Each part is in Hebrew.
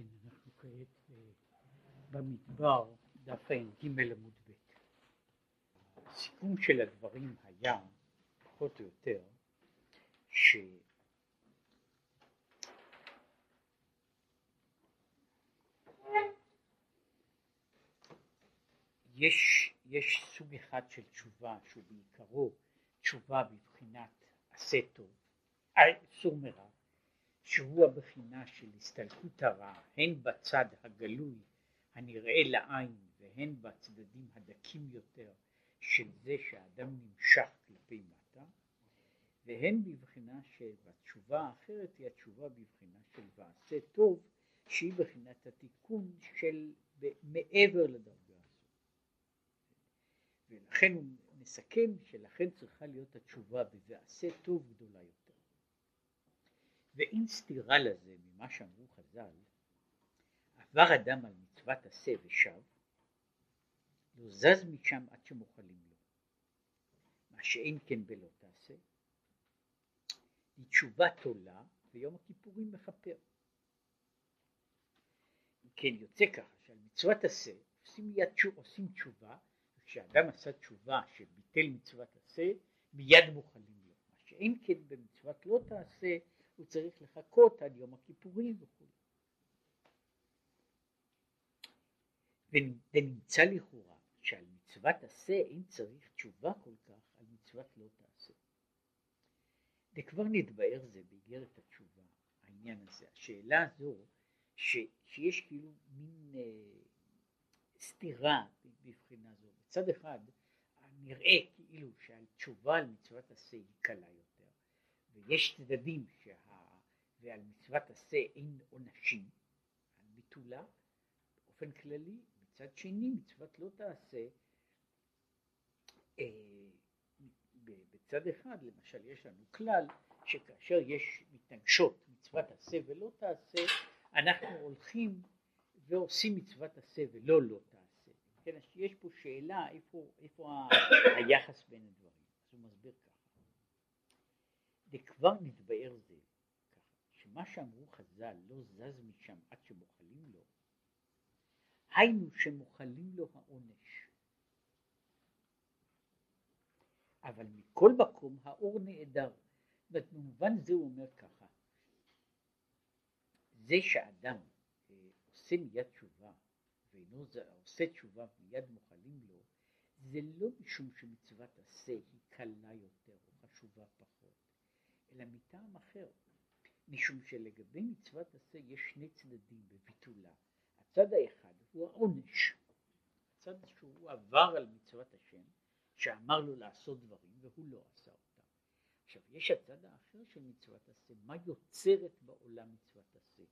כן, אנחנו כעת במדבר, דף ע"ג עמוד ב'. הסיכום של הדברים היה, פחות או יותר, ש... יש, יש סוג אחד של תשובה שהוא בעיקרו תשובה בבחינת עשה טוב, אה, סור מרע, שהוא הבחינה של הסתלקות הרע הן בצד הגלוי הנראה לעין והן בצדדים הדקים יותר של זה שהאדם נמשך כלפי מטה והן בבחינה של התשובה האחרת היא התשובה בבחינה של ועשה טוב שהיא בחינת התיקון של מעבר לדרגה הזו ולכן הוא מסכם שלכן צריכה להיות התשובה ב"ועשה טוב" גדולה יותר. ואין סתירה לזה ממה שאמרו חז"ל, עבר אדם על מצוות עשה ושב, לא זז משם עד שמוחלים לו. מה שאין כן בלא תעשה, היא תשובה תולה ויום הכיפורים מכפר. כן יוצא ככה שעל מצוות עשה עושים מיד עושים תשובה כשאדם עשה תשובה שביטל מצוות עשה, מיד מוכנים לו. מה שאין כן במצוות לא תעשה, הוא צריך לחכות עד יום הכיפורים וכו'. ונמצא לכאורה שעל מצוות עשה אין צריך תשובה כל כך על מצוות לא תעשה. וכבר נתבאר זה באיגרת התשובה, העניין הזה, השאלה הזו ש, שיש כאילו מין אה, סתירה בבחינה זו. מצד אחד נראה כאילו שהתשובה על מצוות עשה היא קלה יותר ויש צדדים שה... ועל מצוות עשה אין עונשים על ביטולה באופן כללי מצד שני מצוות לא תעשה אה, בצד אחד למשל יש לנו כלל שכאשר יש מתנגשות מצוות עשה ולא תעשה אנחנו הולכים ועושים מצוות עשה ולא לא תעשה כן, יש פה שאלה איפה, איפה היחס בין הדברים, אז הוא מסביר ככה. וכבר נתבאר זה, שמה שאמרו חז"ל לא זז משם עד שמוחלים לו, היינו שמוחלים לו העונש. אבל מכל מקום האור נעדר. במובן זה הוא אומר ככה, זה שאדם אה, עושה מיד תשובה ואינו עושה תשובה מיד מוחלים לו, זה לא משום שמצוות עשה היא קלה יותר או חשובה פחות, אלא מטעם אחר, משום שלגבי מצוות עשה יש שני צדדים בביטולה. הצד האחד הוא העונש, הצד שהוא עבר על מצוות השם, שאמר לו לעשות דברים והוא לא עשה אותם. עכשיו יש הצד האחר של מצוות עשה, מה יוצרת בעולם מצוות עשה,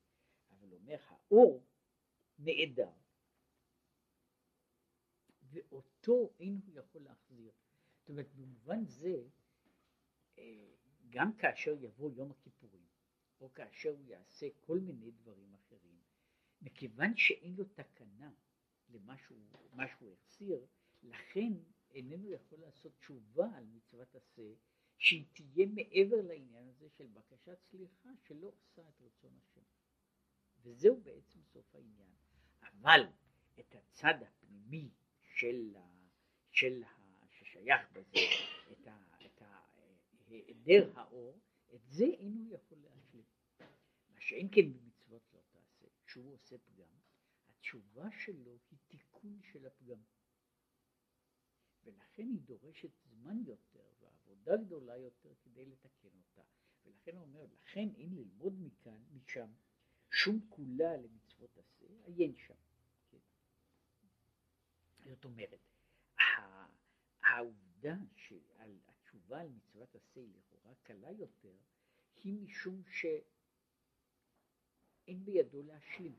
אבל אומר האור נעדר ואותו אין הוא יכול להחזיר. זאת אומרת במובן זה אה, גם כאשר יבוא יום הכיפורים או כאשר הוא יעשה כל מיני דברים אחרים מכיוון שאין לו תקנה למה שהוא החסיר לכן איננו יכול לעשות תשובה על מצוות עשה שהיא תהיה מעבר לעניין הזה של בקשת סליחה שלא עושה את רצון השם וזהו בעצם סוף העניין אבל את הצד הפנימי של, של ששייך בזה את, ה, את היעדר האור, את זה אינו יכול להשלים. שאין כן במצוות לא תעשה, כשהוא עושה פגם, התשובה שלו היא תיקון של הפגם. ולכן היא דורשת זמן יותר ועבודה גדולה יותר כדי לתקן אותה. ולכן הוא אומר, לכן אם ללמוד מכאן, משם, שום כולה למצוות עשה, עיין שם. זאת אומרת, העובדה שעל התשובה על מצוות עשה היא לכאורה קלה יותר, היא משום שאין בידו להשלים,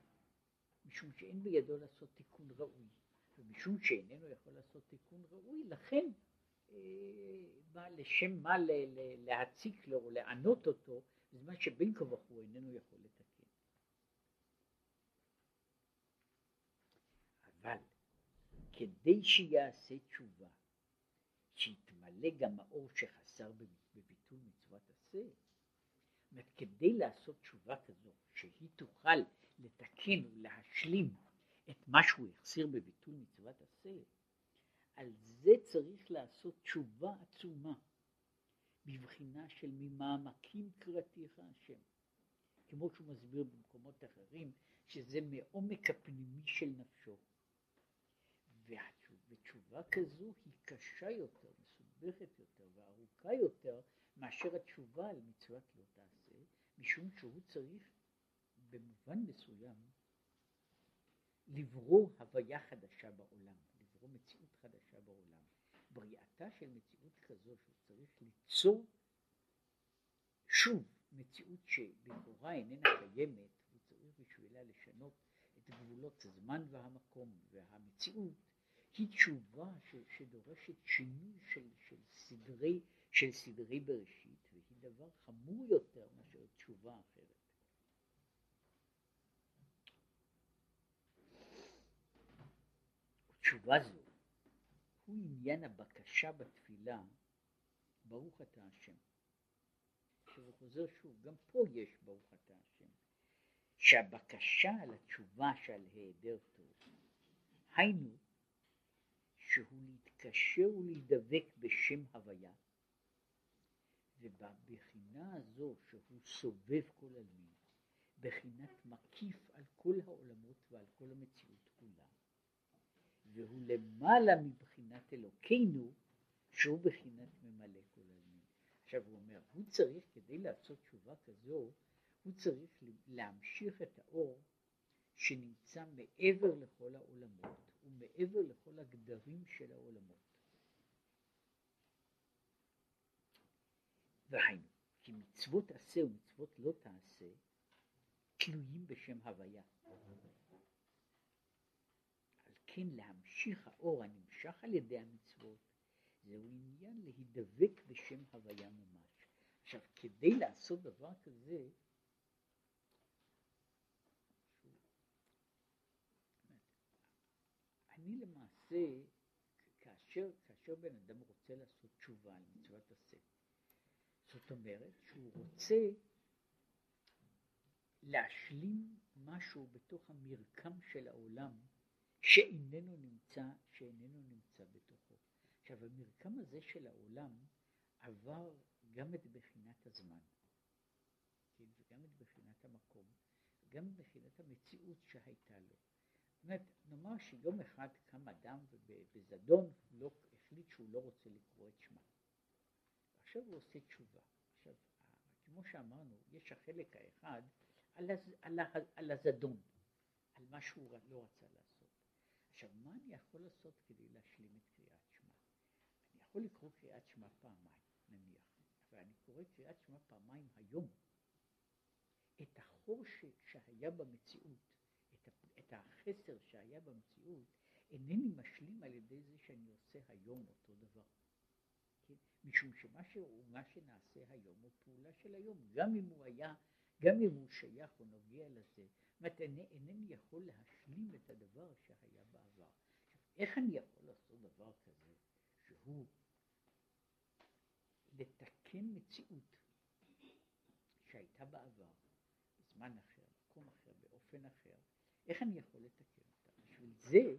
משום שאין בידו לעשות תיקון ראוי, ומשום שאיננו יכול לעשות תיקון ראוי, לכן אה, לשם מה להציק לו או לענות אותו, בזמן שבין כה וכה איננו יכול לתקן. אבל כדי שיעשה תשובה, שיתמלא גם האור שחסר בביטול מצוות עשה, אומרת, כדי לעשות תשובה כזו, שהיא תוכל לתקן ולהשלים את מה שהוא החסיר בביטול מצוות עשה, על זה צריך לעשות תשובה עצומה, בבחינה של ממעמקים קראתיך השם. כמו שהוא מסביר במקומות אחרים, שזה מעומק הפנימי של נפשו. ותשובה כזו היא קשה יותר, מסובכת יותר וארוכה יותר מאשר התשובה על מצוות לא משום שהוא צריך במובן מסוים לברוא הוויה חדשה בעולם, לברוא מציאות חדשה בעולם. בריאתה של מציאות כזו שהוא צריך ליצור שוב מציאות שלכאורה איננה קיימת, הוא צריך בשבילה לשנות את גבולות הזמן והמקום והמציאות, היא תשובה ש, שדורשת שינוי של, של, סדרי, של סדרי בראשית, דבר חמור יותר מאשר תשובה אחרת. תשובה זו הוא עניין הבקשה בתפילה, ברוך אתה השם. עכשיו חוזר שוב, גם פה יש ברוך אתה השם. שהבקשה לתשובה שעל היעדר טוב, היינו שהוא להתקשר ולהידבק בשם הוויה, ובבחינה הזו שהוא סובב כל עלמין, בחינת מקיף על כל העולמות ועל כל המציאות כולה, והוא למעלה מבחינת אלוקינו, שהוא בחינת ממלא כל עלמין. עכשיו הוא אומר, הוא צריך, כדי לעשות תשובה כזו, הוא צריך להמשיך את האור שנמצא מעבר לכל העולמות ומעבר לכל הגדרים של העולמות. והיינו, כי מצוות עשה ומצוות לא תעשה תלויים בשם הוויה. על כן להמשיך האור הנמשך על ידי המצוות זהו עניין להידבק בשם הוויה ממש. עכשיו, כדי לעשות דבר כזה, אני למעשה, כאשר, כאשר בן אדם רוצה לעשות תשובה על מצוות עשה, זאת אומרת שהוא רוצה להשלים משהו בתוך המרקם של העולם שאיננו נמצא, שאיננו נמצא בתוכו. עכשיו המרקם הזה של העולם עבר גם את בחינת הזמן, כן, וגם את בחינת המקום, גם את בחינת המציאות שהייתה לו. זאת אומרת, נאמר שיום אחד קם אדם ובזדון לא, החליט שהוא לא רוצה לקרוא את שמה. עכשיו הוא עושה תשובה. עכשיו, כמו שאמרנו, יש החלק האחד על, הז, על, על, על הזדון, על מה שהוא לא רצה לעשות. עכשיו, מה אני יכול לעשות כדי להשלים את קריאת שמע? אני יכול לקרוא קריאת שמע פעמיים, נניח, אבל אני קורא קריאת שמע פעמיים היום. את החור שהיה במציאות את החסר שהיה במציאות, אינני משלים על ידי זה שאני עושה היום אותו דבר. כן? משום שמה שהוא, שנעשה היום הוא פעולה של היום, גם אם הוא היה, גם אם הוא שייך או נוגע לזה, זאת אומרת, אינני יכול להשלים את הדבר שהיה בעבר. איך אני יכול לעשות דבר כזה, שהוא לתקן מציאות שהייתה בעבר, בזמן אחר, מקום אחר, באופן אחר, איך אני יכול לתקן אותה? בשביל זה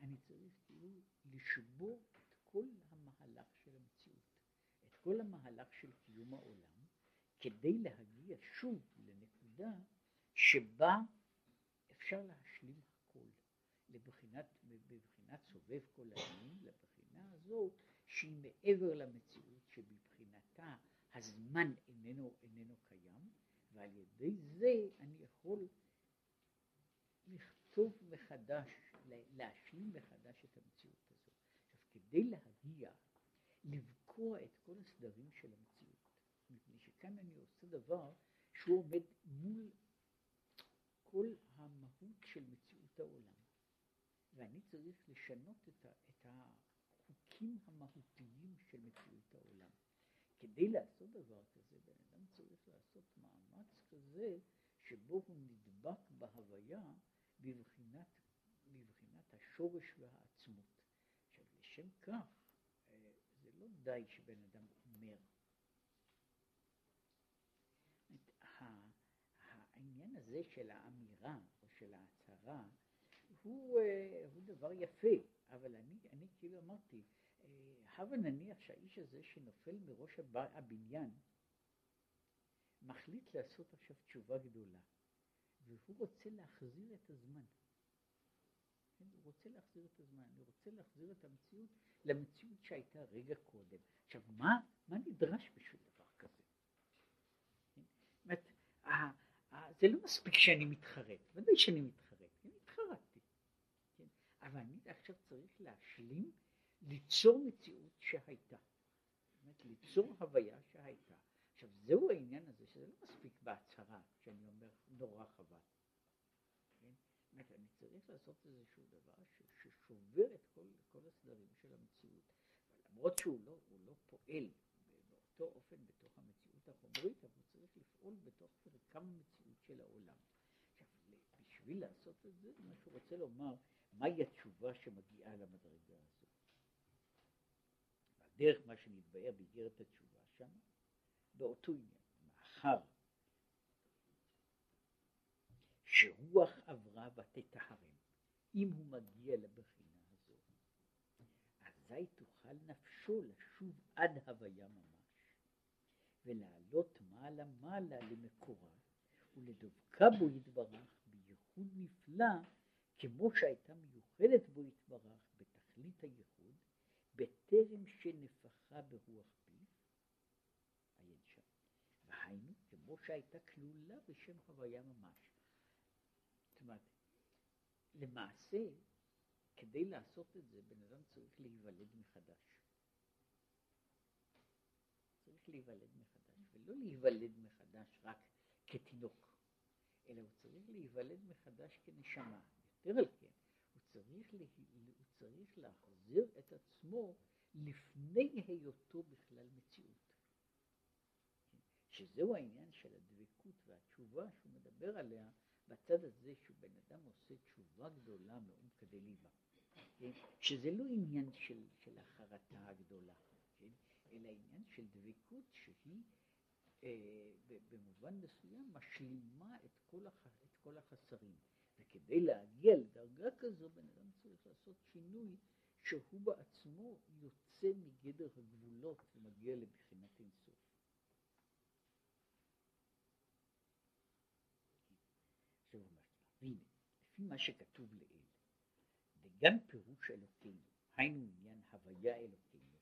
אני צריך כאילו לשבור את כל המהלך של המציאות, את כל המהלך של קיום העולם, כדי להגיע שוב לנקודה שבה אפשר להשלים הכל, לבחינת, בבחינת סובב כל הימים, לבחינה הזאת שהיא מעבר למציאות שבבחינתה הזמן איננו, איננו קיים, ועל ידי זה אני יכול לכתוב מחדש, להשלים מחדש את המציאות הזאת. עכשיו, כדי להגיע, לבקוע את כל הסדרים של המציאות, מפני שכאן אני עושה דבר שהוא עומד מול כל המהות של מציאות העולם, ואני צריך לשנות את, ה, את החוקים המהותיים של מציאות העולם. כדי לעשות דבר כזה, בן אדם צריך לעשות מאמץ כזה שבו הוא נדבק בהוויה בבחינת, בבחינת השורש והעצמות. עכשיו, לשם כך, די שבן אדם אומר. העניין הזה הזה של האמירה או של ההצהרה הוא, אה, הוא דבר יפה, אבל אני, אני כאילו אמרתי, אה, הבה נניח שהאיש הזה שנופל מראש הבניין מחליט לעשות עכשיו תשובה גדולה, והוא רוצה להחזיר את הזמן. כן, הוא רוצה להחזיר את הזמן, אני רוצה להחזיר את המציאות למציאות שהייתה רגע קודם. עכשיו, מה, מה נדרש בשביל דבר כזה? אומרת, זה לא מספיק שאני מתחרט, ודאי שאני מתחרט, אני התחרטתי, כן? אבל אני עכשיו צריך להשלים, ליצור מציאות שהייתה, זאת ליצור הוויה שהייתה. עכשיו זהו העניין הזה, שזה לא מספיק בהצהרה, שאני אומר נורא חבל. כן? אני צריך לעשות איזשהו דבר ששובר את כל, כל הסדרים של המציאות, למרות שהוא לא, לא פועל באותו אופן בתוך המציאות החומרית, אבל הוא צריך לפעול בתוך מרקם המציאות של העולם. עכשיו, בשביל לעשות את זה, מה שהוא רוצה לומר, מהי התשובה שמגיעה למדרגה הזו. דרך מה שנתבהר באיגרת התשובה שם, באותו עניין, מאחר שרוח עברה ותטהרם, אם הוא מגיע לבחינה הזו, אזי תוכל נפשו לשוב עד הוויה ממש, ולעלות מעלה מעלה למקורה, ולדבקה בו יתברך בייחוד נפלא, כמו שהייתה מיוחדת בו יתברך בתכלית הייחוד, בטרם שנפחה ברוח היינו כמו שהייתה כלולה בשם הוויה ממש. אומרת, למעשה, כדי לעשות את זה, בן אדם צריך להיוולד מחדש. צריך להיוולד מחדש, ולא להיוולד מחדש רק כתינוק, אלא הוא צריך להיוולד מחדש כנשמה. יותר על כן, הוא צריך, לה, הוא צריך להחזיר את עצמו לפני היותו בכלל מציאות. שזהו העניין של הדבקות והתשובה שהוא מדבר עליה בצד הזה שבן אדם עושה תשובה גדולה מאוד כדי ליבה. כן? שזה לא עניין של, של החרטה הגדולה, כן? אלא עניין של דבקות שהיא אה, במובן מסוים משלימה את כל, הח, את כל החסרים. וכדי להגיע לדרגה כזו בן אדם צריך לעשות שינוי שהוא בעצמו יוצא מגדר הגבולות ומגיע לבחינת אינסוף. והנה, לפי מה שכתוב לעיל, וגם פירוש אלוקינו, היינו עניין הוויה אלוקינו,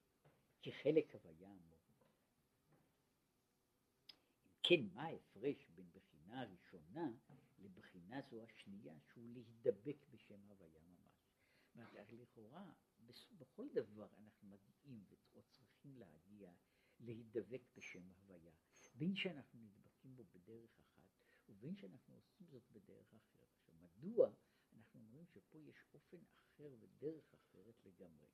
כחלק הוויה עמו. כן, מה ההפרש בין בחינה הראשונה לבחינה זו השנייה, שהוא להידבק בשם הוויה ממש. לכאורה, בכל דבר אנחנו מגיעים או צריכים להגיע להידבק בשם הוויה, בין שאנחנו נדבקים בו בדרך אחת ובין שאנחנו עושים זאת בדרך אחרת. מדוע אנחנו אומרים שפה יש אופן אחר ודרך אחרת לגמרי?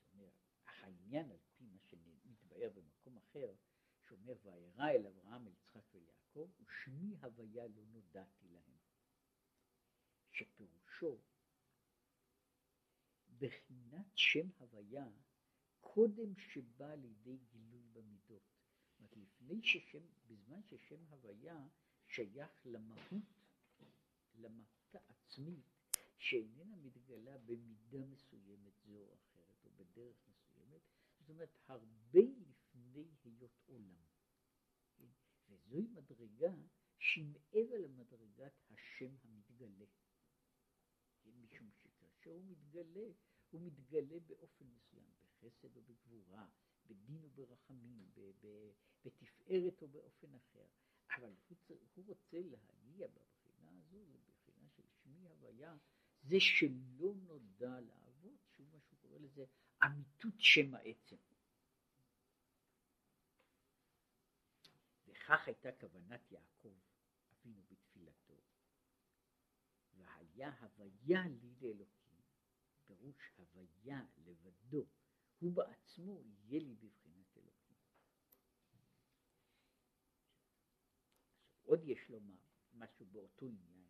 זאת אומרת, העניין על פי מה שמתבאר במקום אחר, שאומר וארא אל אברהם, אל יצחק וליעקב, ושמי הוויה לא נודעתי להם. שפירושו בחינת שם הוויה קודם שבא לידי גילוי במידות. אומרת, לפני ששם, בזמן ששם הוויה שייך למהות, למהות העצמית, שאיננה מתגלה במידה מסוימת זו או אחרת, או בדרך מסוימת, זאת אומרת, הרבה לפני היות עולם. כן? וזוהי מדרגה שהיא מעבר למדרגת השם המתגלה. כן? משום שכאשר הוא מתגלה, הוא מתגלה באופן מסוים, בחסד או בגבורה, בדין וברחמים, בתפארת או באופן אחר. אבל הוא, הוא רוצה להגיע בבחינה הזו, לבחינה של שמי הוויה, זה שלא נודע לאבות, שוב מה שהוא קורא לזה אמיתות שם העצם. וכך הייתה כוונת יעקב אבינו בתפילתו. והיה הוויה לי לאלוקים, פירוש הוויה לבדו הוא בעצמו יהיה לי בבחינת אלוקים. עוד יש לומר משהו באותו עניין,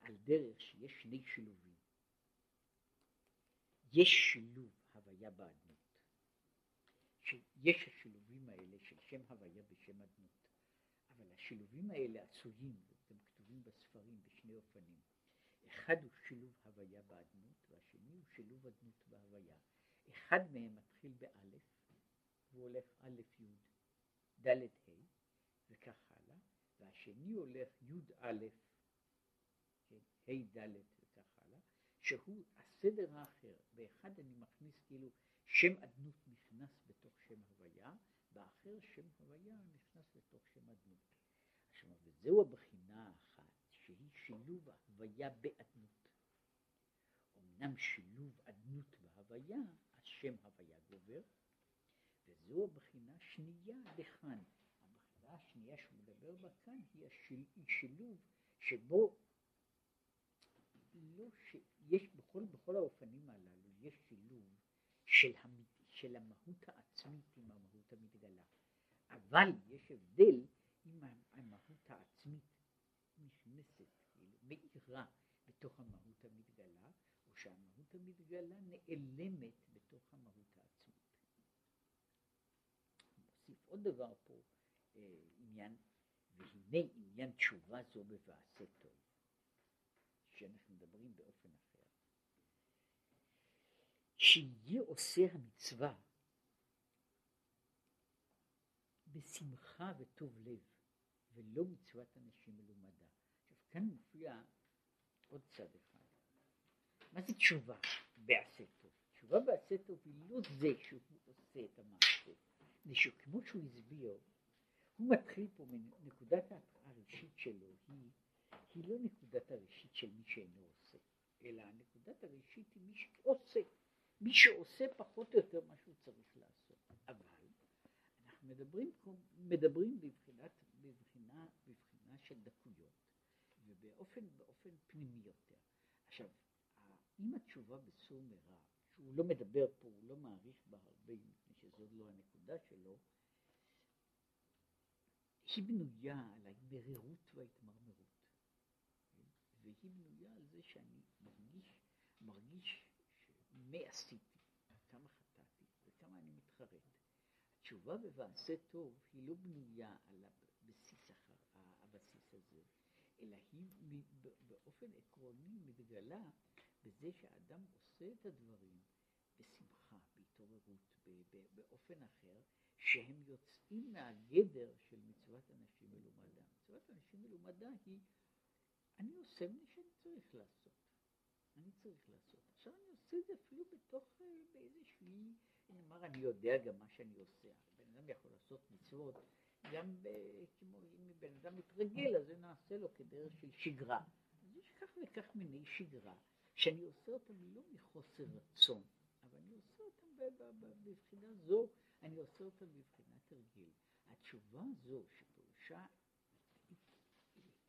על דרך שיש שני שילובים. יש שילוב הוויה באדנות, שיש השילובים האלה של שם הוויה ושם אדנות, אבל השילובים האלה עשויים, הם כתובים בספרים בשני אופנים. אחד הוא שילוב הוויה באדנות והשני הוא שילוב אדנות בהוויה. אחד מהם מתחיל באלף, והוא הולך א' י' ד' ה' וכך הלאה, והשני הולך י' א', כן, ה' ד' וכך הלאה, שהוא הסדר האחר. באחד אני מכניס כאילו שם אדנות נכנס בתוך שם הוויה, באחר שם הוויה נכנס לתוך שם אדנות. עכשיו, וזהו הבחינה האחת, שהיא שילוב ההוויה באדנות. אמנם שילוב אדנות בהוויה, השם הוויה גובר, וזו הבחינה השנייה לכאן. הבחינה השנייה שהוא מדבר בה כאן היא, השיל, היא שילוב שבו לא ש... יש בכל, בכל האופנים הללו יש שילוב של, המ... של המהות העצמית עם המהות המתגלה. אבל יש הבדל אם המהות העצמית נכנסת, כאילו מאירה בתוך המהות המתגלה, או שהמהות המתגלה נעלמת בתוך המהות העצמית. נוסיף עוד דבר פה, אה, עניין, והנה עניין תשובה זו בבעשה טוב, שאנחנו מדברים באופן אחר. שיהיה עושה המצווה בשמחה וטוב לב, ולא מצוות אנשים מלומדה. עכשיו כאן מופיע עוד צד אחד. מה זה תשובה בעשה טוב? תשובה בעשה טוב היא לא זה שהוא עושה את המעשה, זה שכמו שהוא הסביר, הוא מתחיל פה מנקודת הראשית שלו, היא, היא לא נקודת הראשית של מי שאינו עושה, אלא נקודת הראשית היא מי שעושה, מי שעושה פחות או יותר מה שהוא צריך לעשות. אבל אנחנו מדברים, מדברים בבחינת, בבחינה, בבחינה של דקויות, ובאופן באופן פנימי יותר. עכשיו, אם התשובה בסור מרע, שהוא לא מדבר פה, הוא לא מעריך בה הרבה, מפני שזאת לא הנקודה שלו, היא בנויה על ההתבררות וההתמרמרות. והיא בנויה על זה שאני מרגיש, מרגיש מה עשיתי, כמה חטאתי וכמה אני מתחרט. התשובה בבעשה טוב היא לא בנויה על הבסיס, אחר, הבסיס הזה, אלא היא באופן עקרוני מתגלה בזה שהאדם עושה את הדברים בשמחה, בהתעוררות, באופן אחר, שהם יוצאים מהגדר של מצוות אנשים מלומדה. מצוות אנשים מלומדה היא, אני עושה מה שאני צריך לעשות. אני צריך לעשות. עכשיו אני עושה את זה אפילו בתוך, אה, באיזושהי, נאמר, אני יודע גם מה שאני עושה. בן אדם יכול לעשות מצוות, גם ב, כמו אם בן אדם מתרגל, אז זה נעשה לו כדרך של שגרה. אז יש כך וכך מיני שגרה. שאני עושה אותם לא מחוסר רצון, אבל אני עושה אותם בבחינה זו, אני עושה אותם בבחינת הרגל. התשובה הזו שפירושה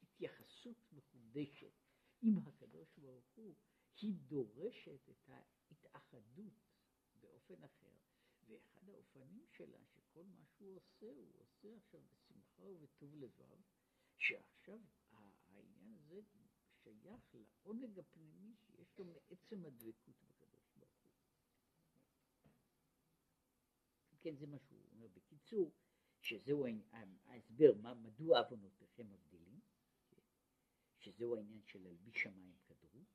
התייחסות מחודשת עם הקדוש ברוך הוא, היא דורשת את ההתאחדות באופן אחר, ואחד האופנים שלה, שכל מה שהוא עושה, הוא עושה עכשיו בשמחה ובטוב לבב, שעכשיו העניין הזה שייך לעונג הפנימי שיש לו מעצם הדבקות בקדוש ברוך הוא. כן, זה מה שהוא אומר בקיצור, שזהו ההסבר, מה, מדוע עוונותיכם מבדילים, שזהו העניין של להלביש שמיים כדרות,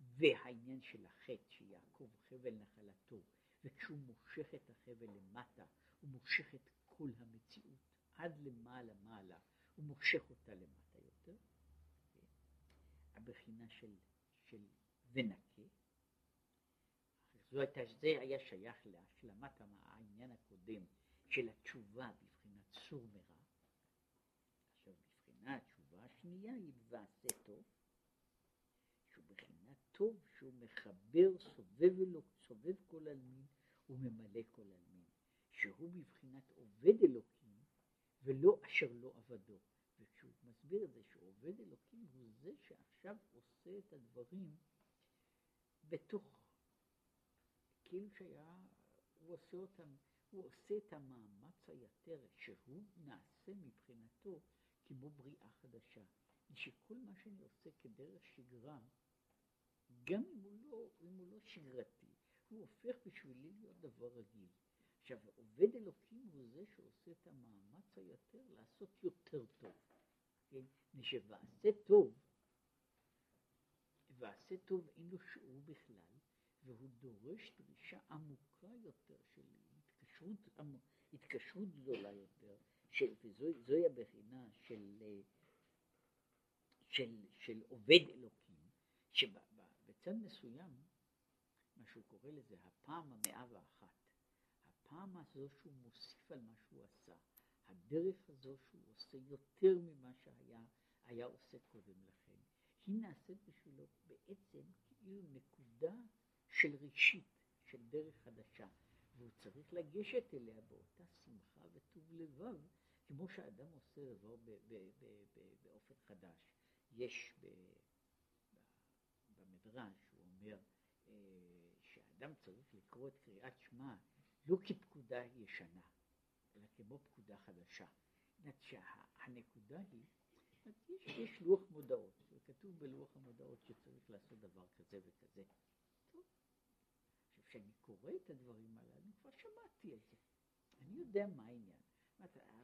והעניין של החטא שיעקב חבל נחלתו, וכשהוא מושך את החבל למטה, הוא מושך את כל המציאות עד למעלה מעלה, הוא מושך אותה למטה יותר. הבחינה של, של ונקה. זו הייתה, זה היה שייך להשלמת העניין הקודם של התשובה בבחינת סור מרע. עכשיו בבחינה התשובה השנייה היא ועשה טוב, שהוא בחינת טוב שהוא מחבר סובב, אלוק, סובב כל עלמין וממלא כל עלמין, שהוא בבחינת עובד אלוקים ולא אשר לא עבדו. וכשהוא מסביר את זה שעובד אלוקים הוא זה שעכשיו עושה את הדברים בתוך, כאילו שהיה, הוא עושה אותם, הוא עושה את המאמץ היתר שהוא נעשה מבחינתו כמו בריאה חדשה. שכל מה שאני עושה כדרך שגרה, גם אם הוא לא, אם הוא לא שגרתי, הוא הופך בשבילי להיות דבר רגיל. עכשיו, עובד אלוקים הוא זה שעושה את המאמץ היותר לעשות יותר טוב. כן? שוועשה טוב, ועשה טוב אין לו שיעור בכלל, והוא דורש דרישה עמוקה יותר של התקשרות, התקשרות גדולה יותר, של, וזוהי הבחינה של, של, של עובד אלוקים, שבצד מסוים, מה שהוא קורא לזה הפעם המאה ואחת, הפעם הזו שהוא מוסיף על מה שהוא עשה, הדרך הזו שהוא עושה יותר ממה שהיה היה עושה קודם לכן, היא נעשית בשבילו בעצם כאילו נקודה של ראשית, של דרך חדשה, והוא צריך לגשת אליה באותה שמחה וטוב לבב, כמו שאדם עושה דבר באופן חדש. יש במדרש, הוא אומר, אה, שאדם צריך לקרוא את קריאת שמע לא כפקודה ישנה, אלא כמו פקודה חדשה. שהנקודה היא, יש, יש לוח מודעות, וכתוב בלוח המודעות שצריך לעשות דבר כזה וכזה. עכשיו כשאני קורא את הדברים הללו, כבר שמעתי את זה. אני יודע מה העניין.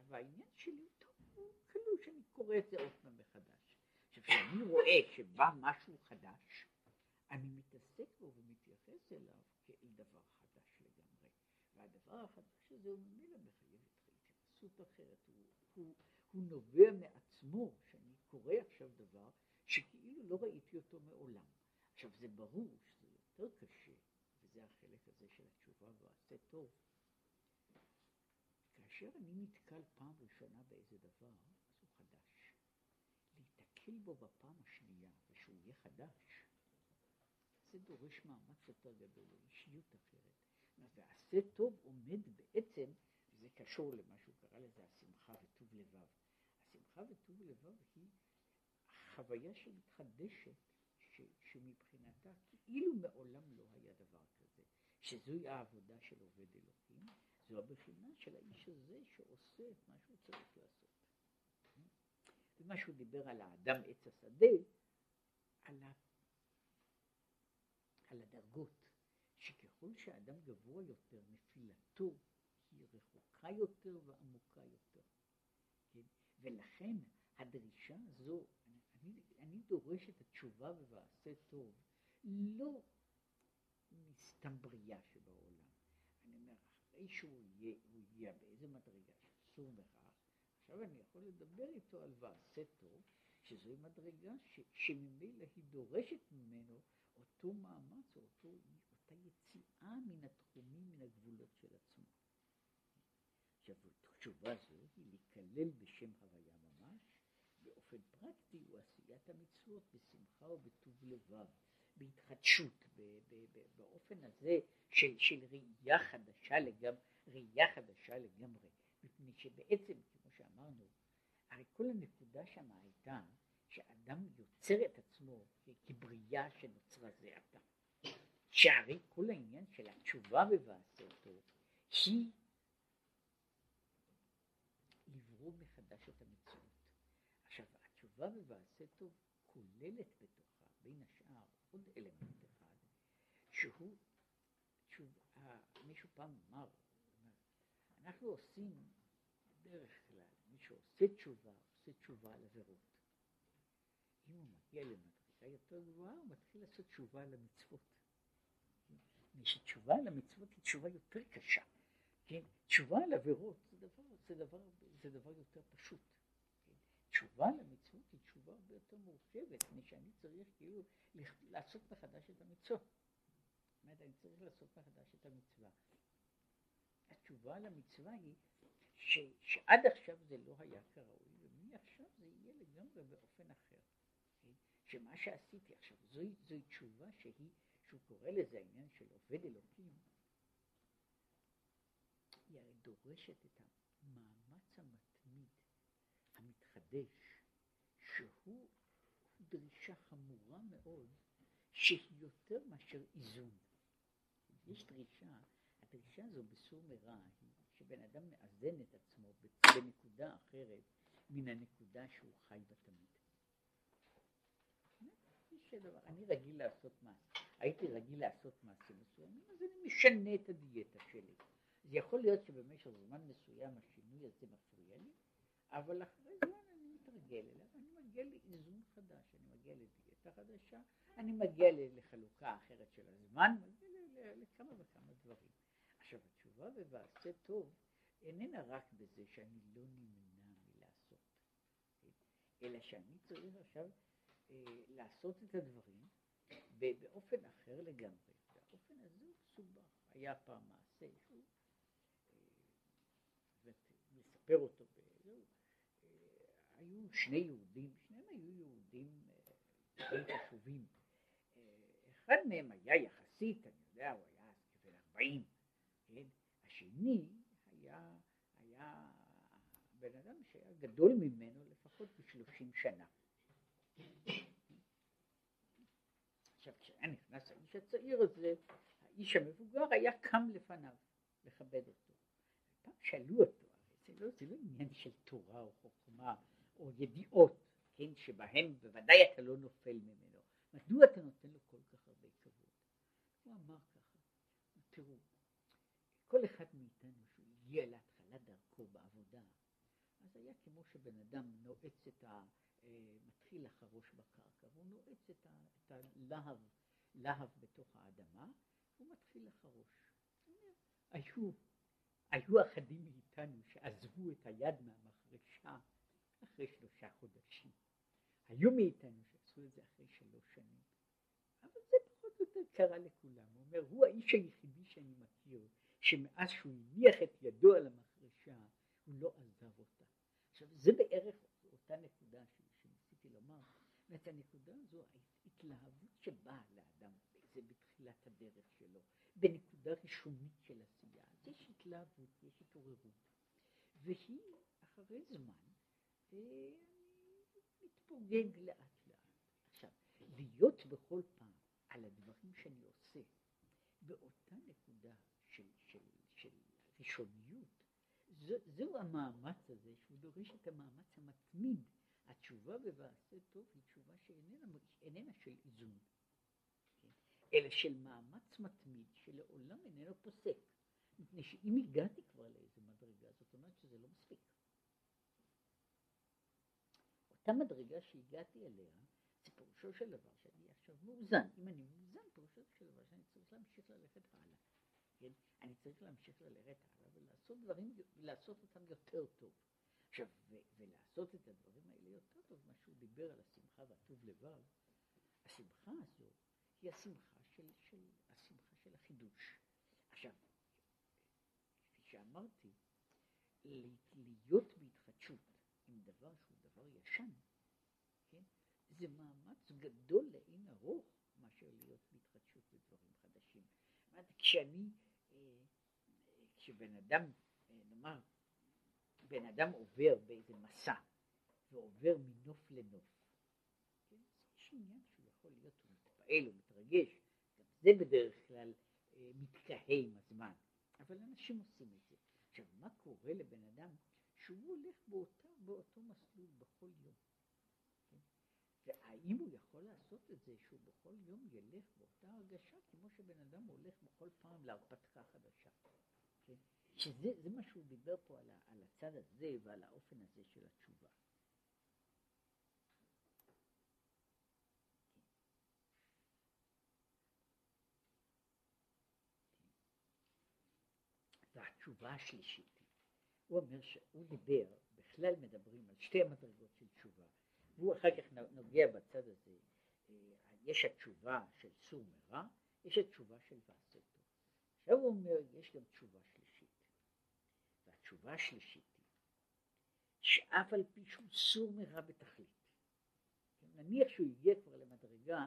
והעניין שלי, טוב, הוא כאילו שאני קורא את זה עוד פעם מחדש. עכשיו כשאני רואה שבא משהו חדש, אני מתעסק בו ומתייחס אליו כאל דבר חדש לגמרי. והדבר החדש הזה הוא ממילא מחייב התייחסות אחרת. הוא, הוא, הוא נובע מעצמו, שאני קורא עכשיו דבר שכאילו לא ראיתי אותו מעולם. עכשיו זה ברור שזה יותר קשה, וזה החלק הזה של התשובה ועשה טוב. כאשר אני נתקל פעם ראשונה באיזה דבר, אז הוא חדש. להיתקל בו בפעם השנייה, ושהוא יהיה חדש, זה דורש מאמץ יותר גדול, אישיות אחרת. ועשה טוב עומד בעצם, וזה קשור למה שהוא קרא לזה השמחה וטוב לבב. השמחה וטוב לבב היא חוויה שמתחדשת, ש, שמבחינתה כאילו מעולם לא היה דבר כזה, שזוהי העבודה של עובד אלוקים, זו הבחינה של האיש הזה שעושה את מה שהוא צריך לעשות. ומה שהוא דיבר על האדם עץ השדה, על, ה... על הדרגות, שככל שהאדם גבוה יותר, נפילתו היא רחוקה יותר ועמוקה יותר. כן? ולכן הדרישה הזו, אני, אני דורש את התשובה ובעשה טוב, לא מסתם בריאה שבעולם. אני אומר, אחרי שהוא יהיה, הוא יהיה באיזה מדרגה שאסור בכך, עכשיו אני יכול לדבר איתו על ועשה טוב, שזוהי מדרגה ש, שממילא היא דורשת ממנו אותו מאמץ, אותו, אותה יציאה מן התחומים, מן הגבולות של עצמו. עכשיו, התשובה זו היא להיכלל בשם הוויה ממש, באופן פרקטי הוא עשיית המצוות בשמחה ובטוב לבב, בהתחדשות, באופן הזה של, של ראייה חדשה לגמרי, ראייה חדשה לגמרי, מפני שבעצם, כמו שאמרנו, הרי כל הנקודה שם הייתה שאדם יוצר את עצמו כבריאה שנוצרה זה עתה. שהרי כל העניין של התשובה בבעשה אותו היא לברוא מחדש את המצוות. עכשיו, התשובה בבעשה טוב כוללת בתוכה, בין השאר, עוד אלמנט אחד, שהוא, תשוב, מישהו פעם אמר, אנחנו עושים בדרך כלל, מי שעושה תשובה, עושה תשובה על עבירות. אם הוא מגיע למדרגה יותר גבוהה, הוא מתחיל לעשות תשובה על המצוות. מפני שתשובה על המצוות היא תשובה יותר קשה. כן? תשובה על עבירות זה דבר, זה דבר, זה דבר יותר פשוט. כן? תשובה על המצוות היא תשובה הרבה יותר מורכבת, מפני שאני צריך כאילו לעשות מחדש את המצוות. זאת אומרת, אני צריך לעשות מחדש את המצווה. התשובה על המצווה היא ש, שעד עכשיו זה לא היה כראוי, ומעכשיו זה יהיה לגמרי באופן אחר. כן? שמה שעשיתי עכשיו, זוהי, זוהי תשובה שהיא, שהוא קורא לזה העניין של עובד אלוקים, היא הרי דורשת את המאמץ המתמיד, המתחדש, שהוא דרישה חמורה מאוד, שהיא יותר מאשר איזון. יש דרישה, הדרישה הזו בסור מרע היא שבן אדם מאזן את עצמו בנקודה אחרת מן הנקודה שהוא חי בה. אני רגיל לעשות מעשה, הייתי רגיל לעשות מעשים מסוימים, אז אני משנה את הדיאטה שלי. יכול להיות שבמשך זמן מסוים השינוי הזה מפריע לי, אבל אחרי זמן אני מתרגל אליו, אני מגיע לאיזון חדש, אני מגיע לדיאטה חדשה, אני מגיע לחלוקה אחרת של הזמן, מגיע לכמה וכמה דברים. עכשיו התשובה ב"ועשה טוב" איננה רק בזה שאני לא נמנע מלעשות, אלא שאני צריך עכשיו אה, לעשות את הדברים באופן אחר לגמרי. והאופן הזה הוא מסובך. היה פעם מעשה שהוא, מספר אותו, בזהו, אה, היו שני יהודים, שניהם היו יהודים די חשובים. אחד מהם היה יחסית, אני יודע, הוא היה כבן ארבעים, כן? השני היה, היה בן אדם שהיה גדול ממנו לפחות בשלושים שנה. עכשיו כשהיה נכנס האיש הצעיר הזה, האיש המבוגר היה קם לפניו לכבד אותו. פעם שאלו אותו, זה לא, זה לא עניין של תורה או חוכמה או ידיעות, כן, שבהם בוודאי אתה לא נופל ממנו. מדוע אתה נותן לו כל כך הרבה כבוד? הוא אמר ככה, תראו, כל אחד מאיתנו שהוא להתחלת דרכו בעבודה, אז היה כמו שבן אדם נועץ את ה... אה, מתחיל לחרוש בקרקע, והוא נועץ את, ה, את הלהב, להב בתוך האדמה, והוא מתחיל לחרוש. היו, היו אחדים מאיתנו שעזבו את היד מהמחרשה אחרי שלושה חודשים. היו מאיתנו שעשו את זה אחרי שלוש שנים. אבל זה פחות או יותר קרה לכולם. הוא אומר, הוא האיש היחידי שאני מכיר, שמאז שהוא הניח את ידו על המחרשה, הוא לא עזב אותה. עכשיו, זה בערך אותה נקודה שניסיתי לומר. ואת הנקודה הזו, ההתלהבות שבאה לאדם, זה בתחילת הדרך שלו, בנקודה ראשונית של אז יש התלהבות, יש התעוררות, והיא אחרי זמן אה, מתפוגג לאט לאט. עכשיו, להיות בכל פעם על הדברים שאני עושה באותה נקודה של, של, של ראשוניות, זו, זהו המאמץ הזה שהוא דורש את המאמץ המתמיד. התשובה ב"ועשה טוב" היא תשובה שאיננה של איזון. אלא של מאמץ מתמיד שלעולם איננו פוסק. מפני שאם הגעתי כבר לאיזה מדרגה, זאת אומרת שזה לא מספיק. אותה מדרגה שהגעתי אליה, זה פירושו של דבר שאני עכשיו מאוזן. אם אני מאוזן, פירושו של דבר שאני צריך להמשיך ללכת הלאה. כן? אני צריך להמשיך ללכת הלאה ולעשות דברים, ולעשות אותם יותר טוב. עכשיו, ולעשות את הדברים האלה יותר טוב, מה שהוא דיבר על השמחה והטוב לבב, השמחה הזו היא השמחה של, של, השמחה של החידוש. עכשיו, שאמרתי, להיות בהתחדשות עם דבר שהוא דבר ישן, כן, זה מאמץ גדול לאין ארוך מאשר להיות בהתחדשות בדברים חדשים. כשאני, אה, כשבן אדם, אה, נאמר, בן אדם עובר באיזה מסע ועובר מנוף לנוף, כן, יש עניין שהוא יכול להיות, הוא מתפעל, הוא מתרגש, גם זה בדרך כלל אה, מתקהה עם הזמן, אבל אנשים עושים את זה. עכשיו, מה קורה לבן אדם שהוא הולך באותה, באותו מסלול בכל יום? כן? והאם הוא יכול לעשות את זה שהוא בכל יום ילך באותה הרגשה כמו שבן אדם הולך בכל פעם להרפתקה חדשה? כן? שזה מה שהוא דיבר פה על, על הצד הזה ועל האופן הזה של התשובה. והתשובה השלישית, הוא אומר שהוא דיבר, בכלל מדברים על שתי המדרגות של תשובה, והוא אחר כך נוגע בצד הזה, אה, יש התשובה של סור מרע, יש התשובה של ועשה טוב. עכשיו הוא אומר, יש גם תשובה שלישית. והתשובה השלישית היא, שאף על פי שהוא סור מרע בתכלית, נניח שהוא הגיע כבר למדרגה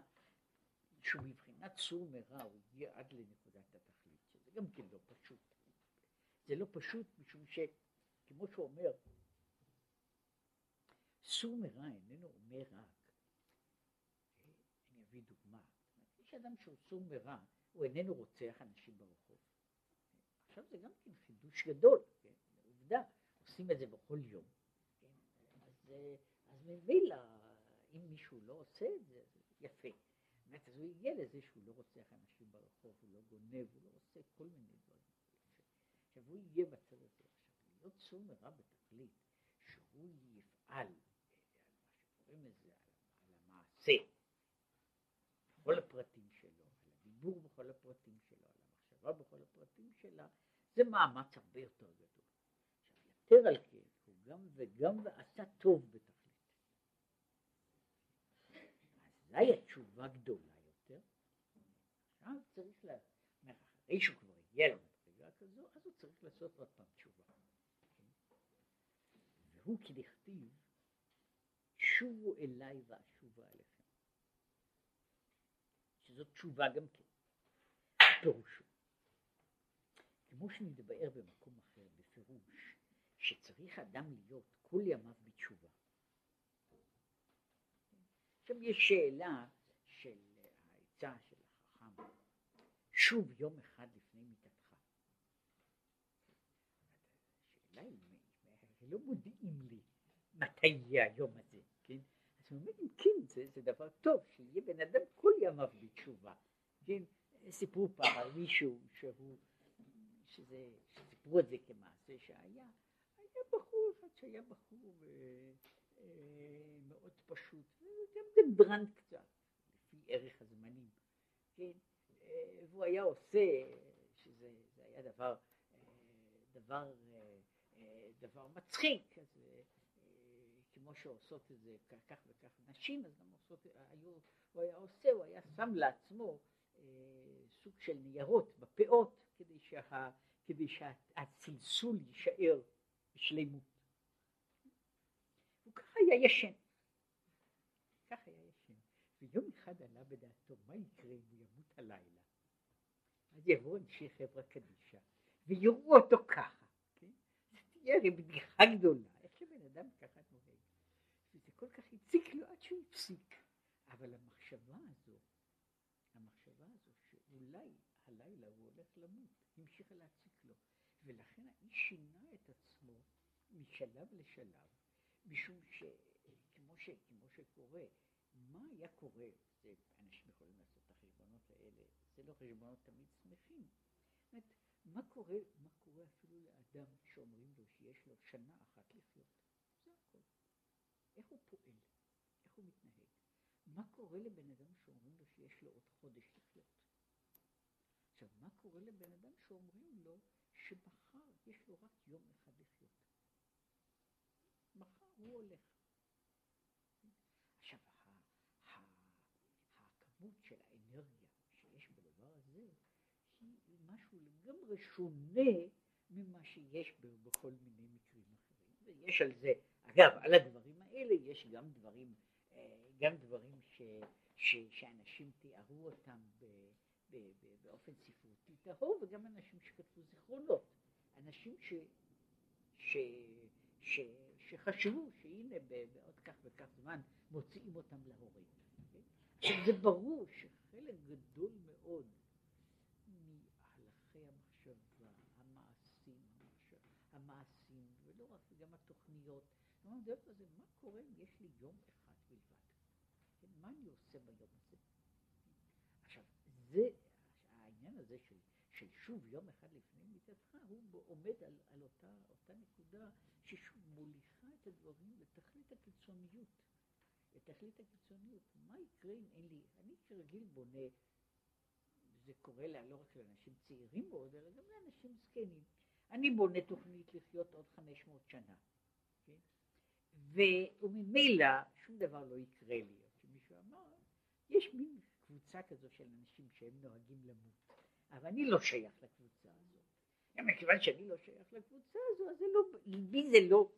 שהוא מבחינת סור מרע, הוא הגיע עד לנקודת התכלית, שזה גם כן לא פשוט. זה לא פשוט משום שכמו שהוא אומר, סור מרע איננו אומר רק, אני אביא דוגמה, יש אדם שהוא סור מרע, הוא איננו רוצח אנשים ברחוב. עכשיו זה גם כן חידוש גדול, כן? עובדה, עושים את זה בכל יום, כן? אז, אז ממילא, אם מישהו לא עושה את זה, יפה. באמת, אז הוא הגיע לזה שהוא לא רוצח אנשים ברחוב, הוא לא גונב, הוא לא עושה כל מיני דברים. עכשיו הוא יהיה בצד הזה. עכשיו, להיות צור מרע בתכלית, שהוא יפעל על מה שקוראים לזה, על המעשה, בכל הפרטים שלו, על הדיבור בכל הפרטים שלו, על המחשבה בכל הפרטים שלה, זה מאמץ הרבה יותר גדול. עכשיו, יותר על כן, הוא גם וגם ועשה טוב בתכלית. אזי התשובה גדולה יותר, עכשיו צריך, לה... אחרי שהוא כבר הגיע למדרגה כזו, אז הוא צריך לעשות עוד פעם תשובה. והוא כדכתיב, שובו אליי ואשובה אליכם. שזאת תשובה גם כן. פירושו. כמו שנתבאר במקום אחר, בפירוש, שצריך אדם להיות כל ימיו בתשובה. עכשיו יש שאלה של העצה של החכם, שוב יום אחד לפני מיתתך. השאלה היא, לא מודיעים לי מתי יהיה היום הזה, כן? אז הוא אומר, אם כן, זה, זה דבר טוב, שיהיה בן אדם כל ימיו בתשובה, כן? סיפרו פעם על מישהו שהוא, שזה, שסיפרו את זה כמעשה שהיה, היה בחור אחד שהיה בחור אה, אה, מאוד פשוט, גם דברן קצת, לפי ערך הזמנים, כן? אה, והוא היה עושה, שזה היה דבר, אה, דבר, אה, דבר מצחיק, אז אה, כמו שעושות את זה כך וכך נשים, אז גם עושות, היו, הוא היה עושה, הוא היה שם לעצמו אה, סוג של ניירות בפאות כדי, שה, כדי שהצלצול יישאר בשלימות. הוא ככה היה ישן. ככה היה ישן. ויום אחד עלה בדעתו, מה יקרה אם הוא ימות הלילה? אז יבואו אנשי חברה קדישא ויראו אותו ככה. תהיה הרי בדיחה גדולה, איך שבן אדם ככה נוהג. וזה כל כך הציק לו עד שהוא הפסיק. אבל המחשבה הזו, המחשבה הזו שאולי הלילה הוא הולך למות, המשיכה להציק לו. ולכן האיש שינה את עצמו משלב לשלב, משום שכמו ש, שקורה, מה היה קורה, זה, אנשים יכולים לעשות את החשבונות האלה, זה לא חשבונות תמיד שמחים. זאת מה קורה, מה קורה אפילו לאדם שאומרים לו שיש לו שנה אחת לחיות? זה הכל. איך הוא פועל? איך הוא מתנהג? מה קורה לבן אדם שאומרים לו שיש לו עוד חודש לחיות? עכשיו, מה קורה לבן אדם שאומרים לו שמחר יש לו רק יום אחד לחיות? מחר הוא הולך. עכשיו, הכמות של האנרגיה שיש בדבר הזה היא משהו לגמרי שונה ממה שיש בכל מיני מקרים אחרים. ויש על זה, אגב, על הדברים האלה יש גם דברים, אה, גם דברים ש, ש, שאנשים תיארו אותם ב, ב, ב, באופן ספרותי טהור, וגם אנשים שכתבו זיכרונות. אנשים ש, ש, ש, שחשבו שהנה בעוד כך וכך זמן מוציאים אותם להורים. עכשיו זה ברור שחלק גדול מאוד מהלכי המחשבה, המעשים, המעשים, ולא רק, גם התוכניות, לא זה, מה קורה אם יש לי יום אחד בלבד? כן, מה אני עושה ביום הזה? עכשיו, זה, העניין הזה של, של שוב יום אחד לפני מיטתך, הוא עומד על, על אותה, אותה נקודה ששוב מוליכה את הדברים לתכלית הקיצוניות. לתכלית הקיצוניות. מה יקרה אם אין לי, אני כרגיל בונה, זה קורה לה לא רק לאנשים צעירים מאוד, אלא גם לאנשים זקנים. אני בונה תוכנית לחיות עוד 500 שנה? וממילא שום דבר לא יקרה לי. מישהו אמר, יש מין קבוצה כזו של אנשים שהם נוהגים למות, אבל אני לא שייך לקבוצה. גם מכיוון שאני לא שייך לקבוצה הזו, אז זה לא, בי זה לא,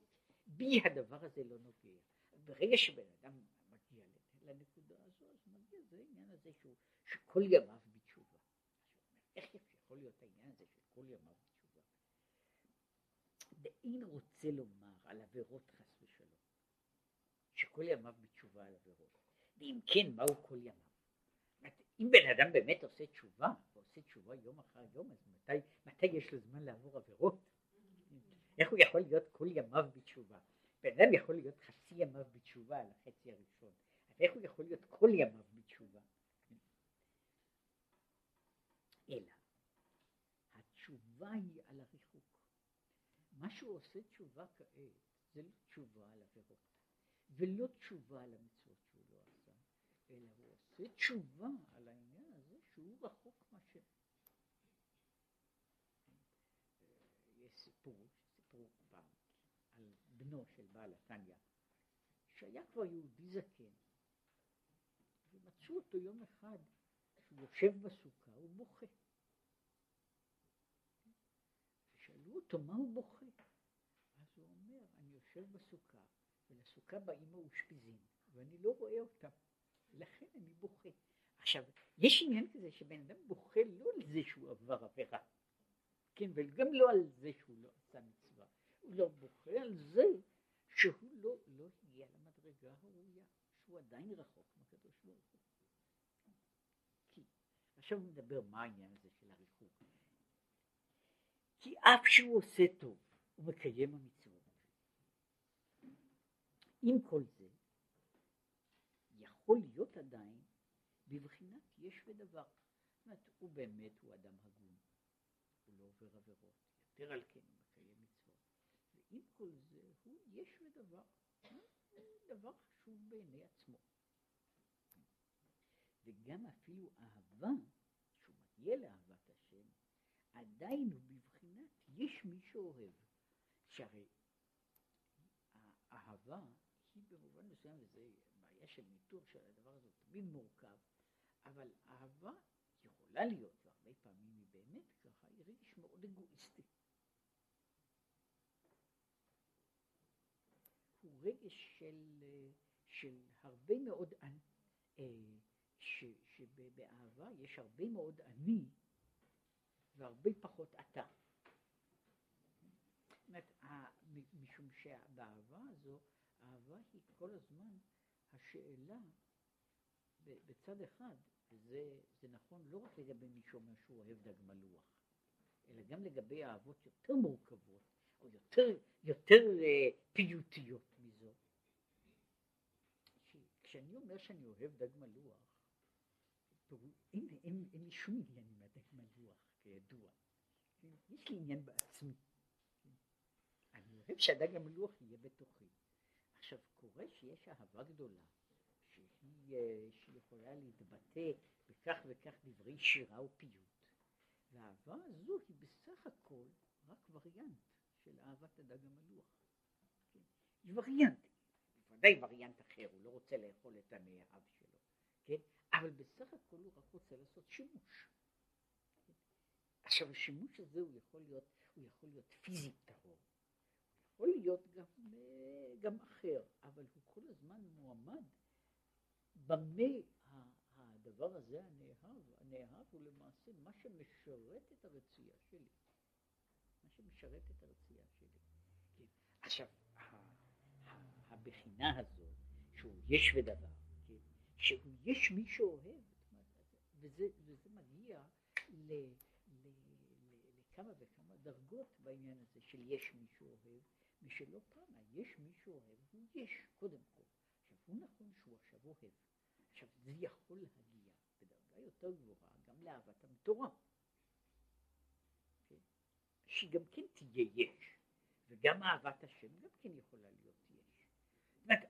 בי הדבר הזה לא נוגע. ברגע שבן אדם מגיע לנקודה הזו, אז מגיע זה העניין הזה שהוא, שכל ימיו בתשובה. איך יכול להיות העניין הזה של ימיו בתשובה? ואין רוצה לומר על עבירות חס שכל ימיו בתשובה על עבירות. ואם כן, מהו כל ימיו? אם בן אדם באמת עושה תשובה, ועושה תשובה יום אחר יום, אז מתי, מתי יש לו זמן לעבור עבירות? איך הוא יכול להיות כל ימיו בתשובה? בן אדם יכול להיות חצי ימיו בתשובה על החצי הראשון, אז איך הוא יכול להיות כל ימיו בתשובה? אלא, התשובה היא על הריחוק. עושה תשובה כעת, זה לא תשובה על עבירות, ולא תשובה על המצוות שהוא לא עשה, אלא הוא עושה תשובה על העניין הזה שהוא רחוק מהשם. יש סיפור, סיפור פעם, על בנו של בעל התניא, שהיה כבר יהודי זקן, ומצאו אותו יום אחד שהוא יושב בסוכה, הוא בוכה. ושאלו אותו מה הוא בוכה. אז הוא אומר, אני יושב בסוכה, ולסוכה באים מאושפיזין, ואני לא רואה אותם, לכן אני בוכה. עכשיו, יש עניין כזה שבן אדם בוכה לא על זה שהוא עבר עבירה, כן, וגם לא על זה שהוא לא עשה מצווה, הוא לא בוכה על זה שהוא לא, לא הגיע למדרגה הראויה, שהוא עדיין רחוק מהקדוש ברוך הוא. כי, עכשיו מדבר מה העניין הזה של הריחוק. כי אף שהוא עושה טוב, הוא מקיים המצוות. עם כל זה, יכול להיות עדיין בבחינת יש ודבר. זאת אומרת, הוא באמת, הוא אדם הגון, הוא לא עובר עבירות, יותר על כן הוא מקיים מצוות. ועם כל זה, הוא יש ודבר, דבר חשוב בעיני עצמו. וגם אפילו אהבה, שהוא מגיע לאהבת השם, עדיין הוא בבחינת יש מי שאוהב. שהרי האהבה היא במובן מסוים, וזה בעיה של ניתוח של הדבר הזה, תמיד מורכב, אבל אהבה יכולה להיות, והרבה פעמים היא באמת ככה, היא רגש מאוד אגואיסטי. הוא רגש של, של הרבה מאוד, אה, ש, שבאהבה יש הרבה מאוד אני והרבה פחות אתה. משום שבאהבה הזו, האהבה היא כל הזמן השאלה בצד אחד, זה, זה נכון לא רק לגבי מי שאומר שהוא אוהב דג מלוח, אלא גם לגבי אהבות יותר מורכבות, או יותר, יותר uh, פיוטיות מזו. כשאני אומר שאני אוהב דג מלוח, אין, אין, אין לי שום עניין עם הדג מלוח, כידוע. יש לי עניין בעצמי. אני אוהב שהדג המלוח יהיה בתוכי. עכשיו, קורה שיש אהבה גדולה, שהיא, אה, שהיא יכולה להתבטא בכך וכך דברי שירה ופיוט. והאהבה הזו היא בסך הכל רק וריאנט של אהבת הדג המלוח. כן? היא וריאנט, בוודאי וריאנט אחר, הוא לא רוצה לאכול את הנאהב שלו, כן? אבל בסך הכל הוא רק רוצה לעשות שימוש. כן? עכשיו השימוש הזה הוא יכול להיות, הוא יכול להיות פיזית טהור, יכול להיות גם, אה, גם אחר, אבל הוא כל הזמן מועמד במה הדבר הזה הנאהב, הנאהב הוא למעשה מה שמשרת את הרצייה שלי, מה שמשרת את הרצייה שלי. כן. עכשיו, הבחינה הזו, שהוא יש ודבר, כן, שהוא יש מי שאוהב, וזה, וזה מגיע לכמה וכמה דרגות בעניין הזה של יש מי שאוהב, ושלא פעם יש מי שאוהב, הוא יש קודם כל. עכשיו, הוא נכון שהוא עכשיו אוהב. עכשיו, זה יכול להגיע בדרגה יותר גבוהה גם לאהבת המטורה. כן? שהיא גם כן תהיה יש, וגם אהבת השם גם כן יכולה להיות יש. זאת אומרת,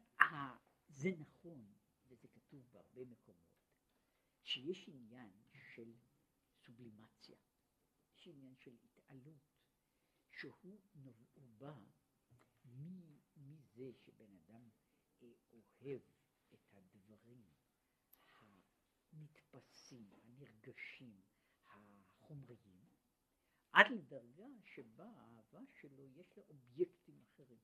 זה נכון, וזה כתוב בהרבה מקומות, שיש עניין של סובלימציה, יש עניין של התעלות, שהוא בא מזה שבן אדם אה, אוהב את הדברים הנתפסים, הנרגשים, החומריים, עד לדרגה שבה האהבה שלו יש לה אובייקטים אחרים.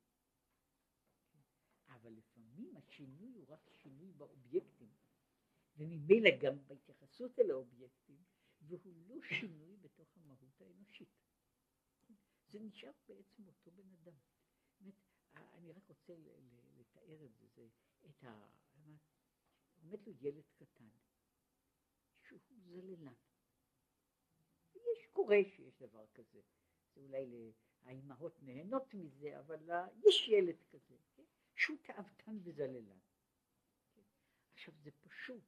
אבל לפעמים השינוי הוא רק שינוי באובייקטים, וממילא גם בהתייחסות אל האובייקטים, והוא לא שינוי. זה נשאר בעצם אותו בן אדם. באמת, אני רק רוצה לתאר את זה, זה את ה... עומד לו ילד קטן, שהוא זללן. יש, קורה שיש דבר כזה. זה אולי האימהות נהנות מזה, אבל יש ילד כזה, כן? שהוא תאוותן וזללן. כן? עכשיו זה פשוט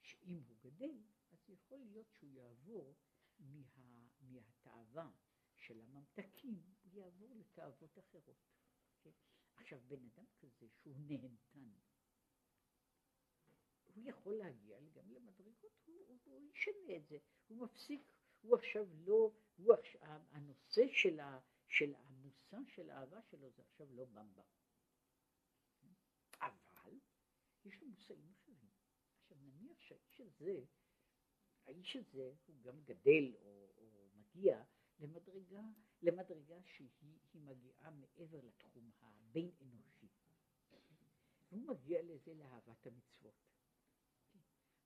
שאם הוא גדל, אז יכול להיות שהוא יעבור מה, מהתאווה של הממתקים, הוא יעבור לתאוות אחרות. כן? עכשיו, בן אדם כזה שהוא נהנתן, הוא יכול להגיע גם למדרגות, הוא, הוא, הוא ישנה את זה, הוא מפסיק, הוא עכשיו לא, הוא עכשיו, הנושא של, ה, של המושא של האהבה שלו זה עכשיו לא במבה. אבל יש לו מושאים אחרים. עכשיו נניח שהאיש הזה, האיש הזה הוא גם גדל או, או מגיע למדרגה, למדרגה שהיא מגיעה מעבר לתחום הבין אנושי. הוא מגיע לזה לאהבת המצוות.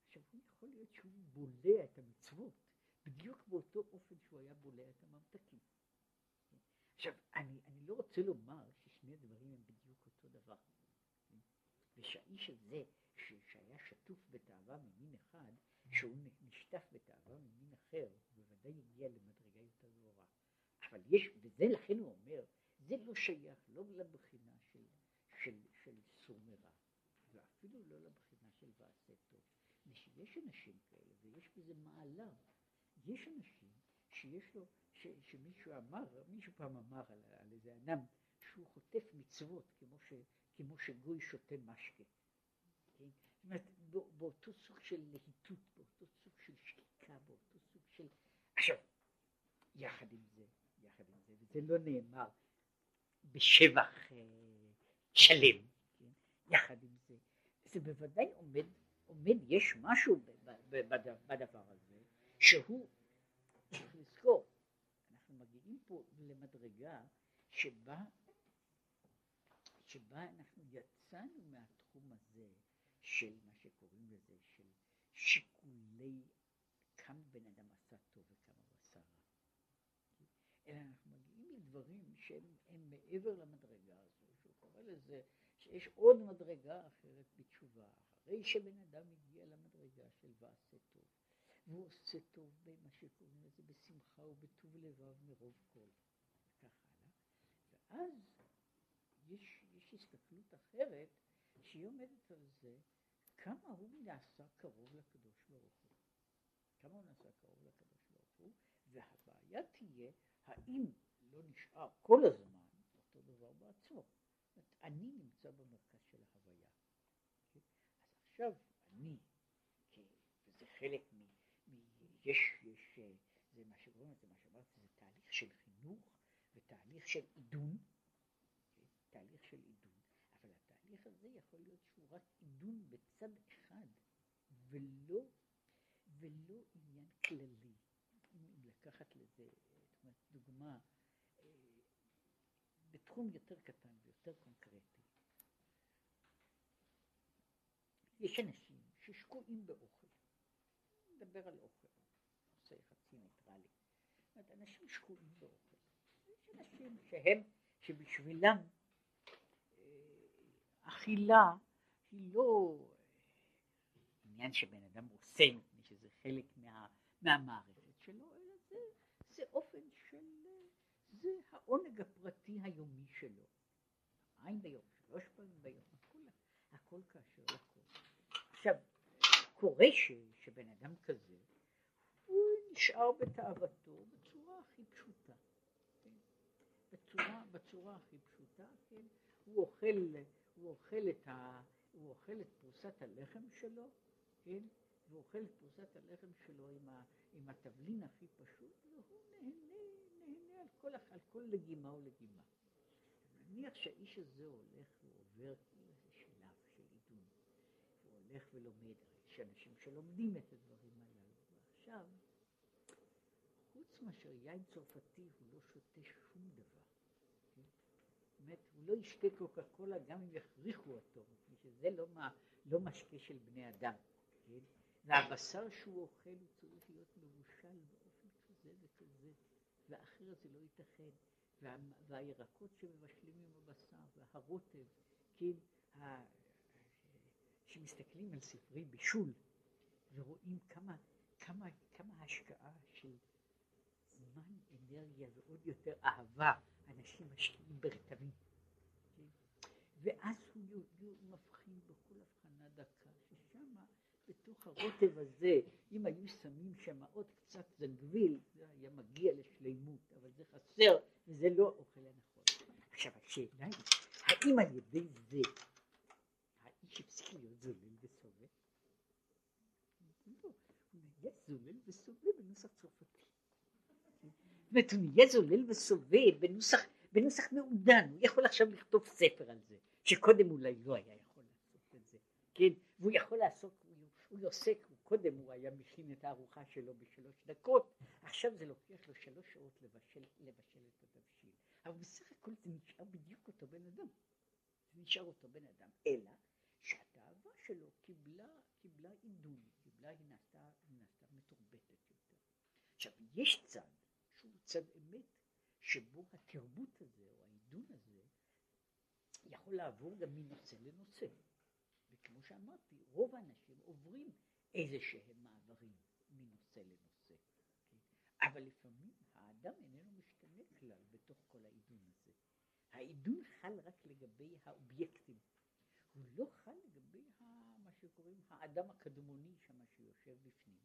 עכשיו הוא יכול להיות שהוא בולע את המצוות בדיוק באותו אופן שהוא היה בולע את הממתקים. עכשיו אני, אני לא רוצה לומר ששני הדברים הם בדיוק אותו דבר. ושהאיש הזה שהיה שטוף בתאווה ממין אחד, שהוא נשטף בתאווה ממין אחר, הוא בוודאי הגיע למדרגה. אבל יש, וזה לכן הוא אומר, זה לא שייך לא לבחינה של, של, של סור ואפילו לא לבחינה של ועשה טוב. יש אנשים כאלה, ויש בזה מעלה. יש אנשים שיש לו, ש, שמישהו אמר, מישהו פעם אמר על, על איזה אדם, שהוא חוטף מצוות כמו, ש, כמו שגוי שותה משקה. כן? זאת אומרת, באותו סוג של להיטות, באותו סוג של שקיקה, באותו סוג של... עכשיו, יחד עם זה, יחד עם זה, וזה לא נאמר בשבח אה, שלם, כן? יחד עם זה, זה בוודאי עומד עומד, יש משהו בדבר הזה, שהוא, צריך לזכור, אנחנו מגיעים פה למדרגה שבה, שבה אנחנו יצאנו מהתחום הזה של מה שקוראים לזה, של שיקולי כמה בן אדם עשה טוב וכמה הוא עשה רע. אלא אנחנו מגיעים לדברים שהם מעבר למדרגה הזו, שהוא קורא לזה שיש עוד מדרגה אחרת בתשובה, אחרי שבן אדם הגיע למדרגה של ועשה טוב, והוא עושה טוב במה שקוראים לזה בשמחה ובטוב לבב מרוב כל, וכך הלאה, ואז יש, יש הסתכלות אחרת שהיא עומדת על זה כמה הוא נעשה קרוב לקדוש ברוך הוא, כמה הוא נעשה קרוב לקדוש ברוך הוא, והבעיה תהיה האם לא נשאר כל הזמן אותו דבר בעצמו. אני נמצא במרכז של ההוויה. עכשיו אני, וזה חלק מ... יש, יש, זה מה שקוראים לזה, מה שאמרתי, זה תהליך של חינוך ותהליך של עידון, תהליך של עידון, אבל התהליך הזה יכול להיות שהוא רק עידון בצד אחד ולא, ולא עניין כללי. אם לקחת לזה, זאת דוגמה, אה, בתחום יותר קטן ויותר קונקרטי, יש אנשים ששקועים באוכל, נדבר על אוכל, נושא חצי ניטרלי, זאת אומרת, אנשים שקועים באוכל, יש אנשים שהם, שבשבילם אה, אכילה היא לא עניין שבן אדם עושה מפני שזה חלק מה, מהמערכת שלו, אלא זה, זה אופן של, זה העונג הפרטי היומי שלו, פעמיים ביום, שלוש פעמים ביום, הכל, הכל כאשר לכל. עכשיו, קורה ש, שבן אדם כזה, הוא נשאר בתאוותו בצורה הכי פשוטה, כן? בצורה, בצורה הכי פשוטה, כן? הוא אוכל, הוא אוכל את ה... הוא אוכל את פרוסת הלחם שלו, כן? והוא אוכל את פרוסת הלחם שלו עם, ה, עם התבלין הכי פשוט, והוא נהנה, נהנה על כל, על כל לגימה ולגימה. נניח שהאיש הזה הולך ועובר הולך ולומד, יש אנשים שלומדים את הדברים הללו, ועכשיו, חוץ מאשר יין צרפתי הוא לא שותה שום דבר. כן? באמת, הוא לא ישתה קוקה קולה גם אם יכריחו אותו, מפני שזה לא, מה, לא משקה של בני אדם. כן? והבשר שהוא אוכל הוא צריך להיות וכזה, ואחרת זה לא ייתכן. וה, והירקות שמבשלים עם הבשר, והרוטב, כן, שמסתכלים על ספרי בישול ורואים כמה, כמה, כמה השקעה של זמן, אנרגיה ועוד יותר אהבה אנשים משקיעים ברטבים. כן? ואז הוא, הוא מבחין בכל הבחנה דקה, ששם בתוך הרוטב הזה, אם היו שמים שם עוד קצת זנגוויל, זה היה מגיע לשלימות, אבל זה חסר וזה לא אוכל. האם על ידי זה האיש הפסיק להיות זולל וסובל? לא, הוא נהיה זולל וסובל בנוסח צרפתי. זאת אומרת, הוא נהיה זולל וסובל בנוסח, בנוסח מעודן, הוא יכול עכשיו לכתוב ספר על זה, שקודם אולי לא היה יכול לעשות את זה, כן, והוא יכול לעשות, הוא, הוא קודם הוא היה מכין את הארוחה שלו בשלוש דקות, עכשיו זה לוקח לו שלוש שעות לבשל, לבשל את התבשיל, אבל בסך הכל זה נשאר בדיוק אותו בן אדם, זה נשאר אותו בן אדם, אלא שהתאווה שלו קיבלה, קיבלה עידון, קיבלה, היא נעשתה מתורבתת יותר. עכשיו יש צד שהוא צד אמת, שבו התרבות הזה או העידון הזה יכול לעבור גם מנושא לנושא. וכמו שאמרתי, רוב האנשים עוברים איזה שהם מעברים מנושא לנושא. כן? אבל לפעמים האדם איננו משתנה כלל בתוך כל העידון הזה. העידון חל רק לגבי האובייקטים. הוא לא חל לגבי מה שקוראים האדם הקדמוני שם שיושב בפנים,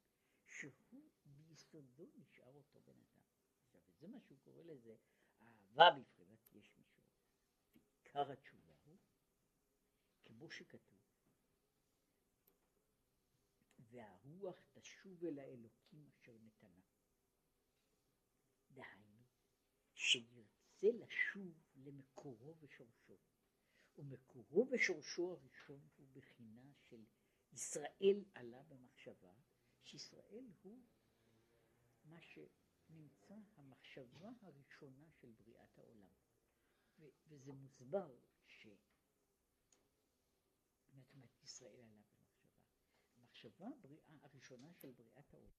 שהוא ביסודו נשאר אותו בן אדם. עכשיו, וזה מה שהוא קורא לזה אהבה בבחינת יש מישור. עיקר התשובה הוא, כמו שכתוב, והרוח תשוב אל האלוקים אשר נתנה. דהיינו, שירצה לשוב למקורו ושורשו. ומקורו ושורשו הראשון הוא בחינה של ישראל עלה במחשבה, שישראל הוא מה שנמצא המחשבה הראשונה של בריאת העולם. וזה מוסבר ש... זאת אומרת, ישראל עלה. המחשבה הבריאה הראשונה של בריאת העולם.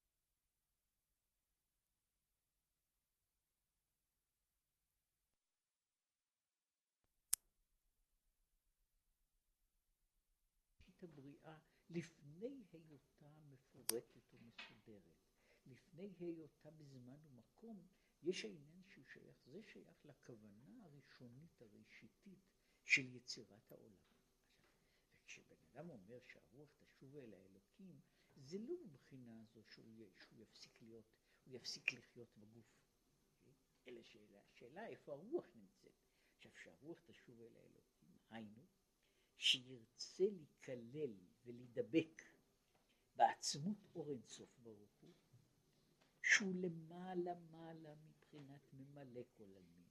הבריאה לפני היותה מפורטת ומסודרת, לפני היותה בזמן ומקום, יש העניין שהוא שייך, זה שייך לכוונה הראשונית הראשיתית של יצירת העולם. אדם אומר שהרוח תשוב אל האלוקים, זה לא מבחינה הזו שהוא, שהוא יפסיק להיות, הוא יפסיק לחיות בגוף, אלא שאלה, השאלה איפה הרוח נמצאת. עכשיו, שהרוח תשוב אל האלוקים, היינו, שירצה להיכלל ולהידבק בעצמות אור אינסוף ברוך הוא, שהוא למעלה מעלה מבחינת ממלא כל עלמין,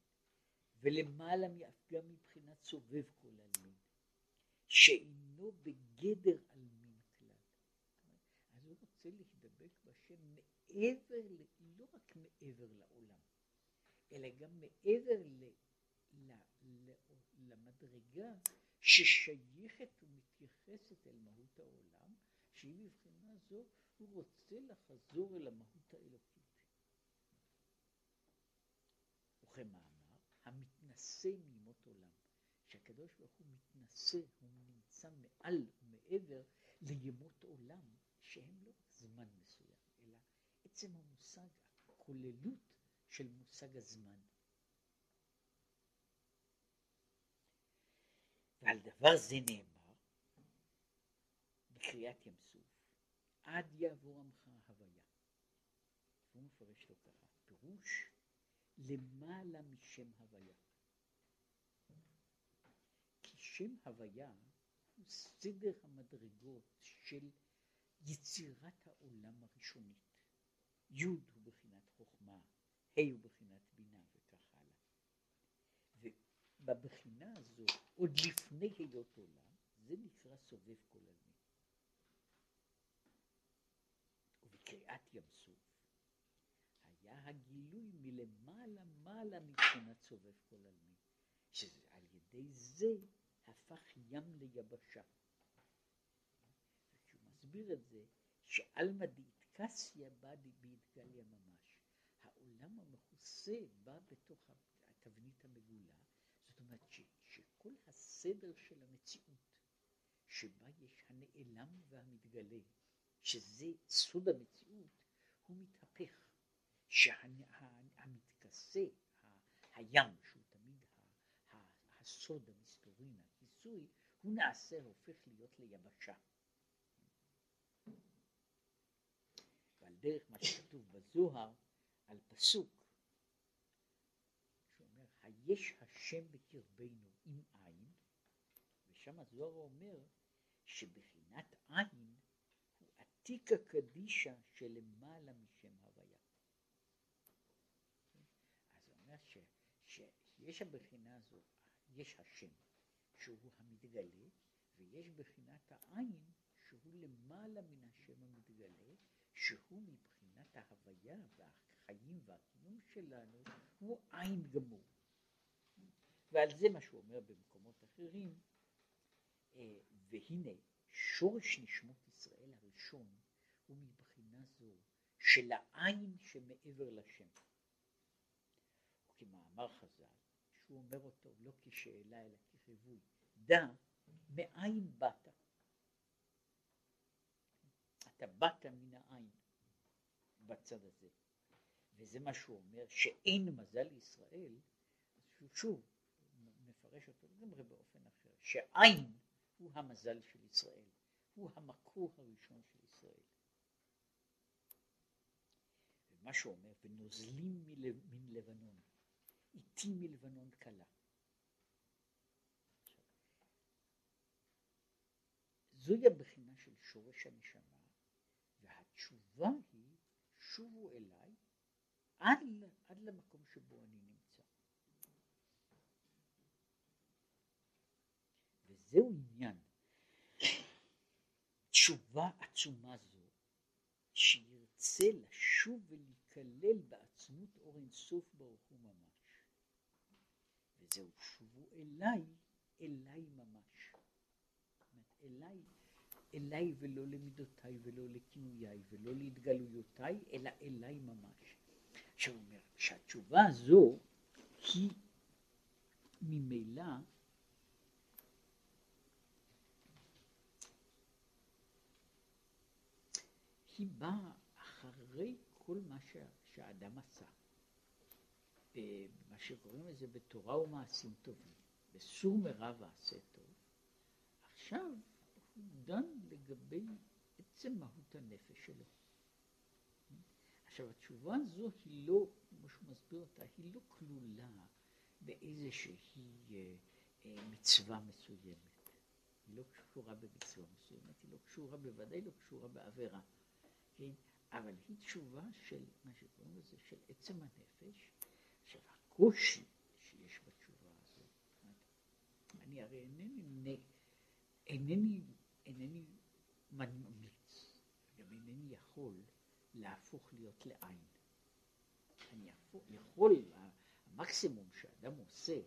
ולמעלה גם מבחינת סובב כל עלמין, שאינו בגדר עלמין כלל. אז הוא רוצה להידבק בשם מעבר, לא רק מעבר לעולם, אלא גם מעבר ל, ל, ל, למדרגה ששייכת ומתייחסת אל מהות העולם, שהיא מבחינה זו, הוא רוצה לחזור אל המהות האלוקית. וכמאמר, המתנשא עולם, שהקדוש ברוך הוא מתנשא, הוא נמצא מעל ומעבר לימות עולם, שהם לא זמן מסוים, אלא עצם המושג, הכוללות של מושג הזמן. ועל דבר זה נאמר בקריאת ים סוף, עד יעבור עמך ההוויה. הוא מפרש לו ככה, פירוש למעלה משם הוויה. שם הוויה הוא סדר המדרגות של יצירת העולם הראשונית. י' הוא בחינת חוכמה, ה' הוא בחינת בינה וכך הלאה. ובבחינה הזו, עוד לפני היות עולם, זה נקרא סובב כל עלמין. ובקריאת ים סוף היה הגילוי מלמעלה מעלה מבחינת סובב כל עלמין, שעל ידי זה הפך ים ליבשה. וכשהוא מסביר את זה, שעלמא דאיטקסיה בא בהתגליה ממש. העולם המכוסה בא בתוך התבנית המגולה, זאת אומרת ש, שכל הסדר של המציאות, שבה יש הנעלם והמתגלה, שזה סוד המציאות, הוא מתהפך. שהמתכסה, הים, שהוא תמיד הסוד המסתורין, הכיסוי, הוא נעשה, הופך להיות ליבשה. ועל דרך מה שכתוב בזוהר, על פסוק, שאומר, היש השם בקרבנו, עם עין, ושם הזוהר אומר שבחינת עין הוא עתיקה קדישה שלמעלה משם הוויה. אז הוא אומר ש, שיש הבחינה הזו, יש השם שהוא המתגלה, ויש בחינת העין שהוא למעלה מן השם המתגלה, שהוא מבחינת ההוויה והחיים והקיום שלנו, הוא עין גמור. ועל זה מה שהוא אומר במקומות אחרים, אה, והנה שורש נשמות ישראל הראשון הוא מבחינה זו של העין שמעבר לשם. כמאמר חז"ל, שהוא אומר אותו לא כשאלה אלא כחיווי, דע מאין באת. אתה באת מן העין בצד הזה. וזה מה שהוא אומר, שאין מזל לישראל, אז שהוא שוב מפרש אותו לגמרי באופן אחר, שעין הוא המזל של ישראל, הוא המקור הראשון של ישראל. ומה שהוא אומר, ונוזלים מן לבנון, איתי מלבנון קלה. זוהי הבחינה של שורש הנשמה, והתשובה היא, שובו אליי עד, עד למקום שבו אני נמצא. וזהו עניין, תשובה עצומה זו, שירצה לשוב ולהיכלל בעצמות אור אינסוף ברוך הוא ממש. וזהו שובו אליי, אליי ממש. אליי, אליי ולא למידותיי ולא לכינויי ולא להתגלויותיי, אלא אליי ממש. עכשיו הוא אומר שהתשובה הזו היא ממילא היא באה אחרי כל מה שהאדם עשה. מה שקוראים לזה בתורה ומעשים טובים. בסור מרע ועשה טוב. עכשיו דן לגבי עצם מהות הנפש שלו. עכשיו התשובה הזו היא לא, כמו שהוא מסביר אותה, היא לא כלולה באיזושהי אה, אה, מצווה מסוימת. היא לא קשורה במצווה מסוימת, היא לא קשורה, בוודאי לא קשורה בעבירה. כן? אבל היא תשובה של מה שקוראים לזה, של עצם הנפש. עכשיו הקושי שיש בתשובה הזו, אני הרי אינני, אינני, אינני ממליץ, גם אינני יכול להפוך להיות לעין. אני יכול, המקסימום שאדם עושה,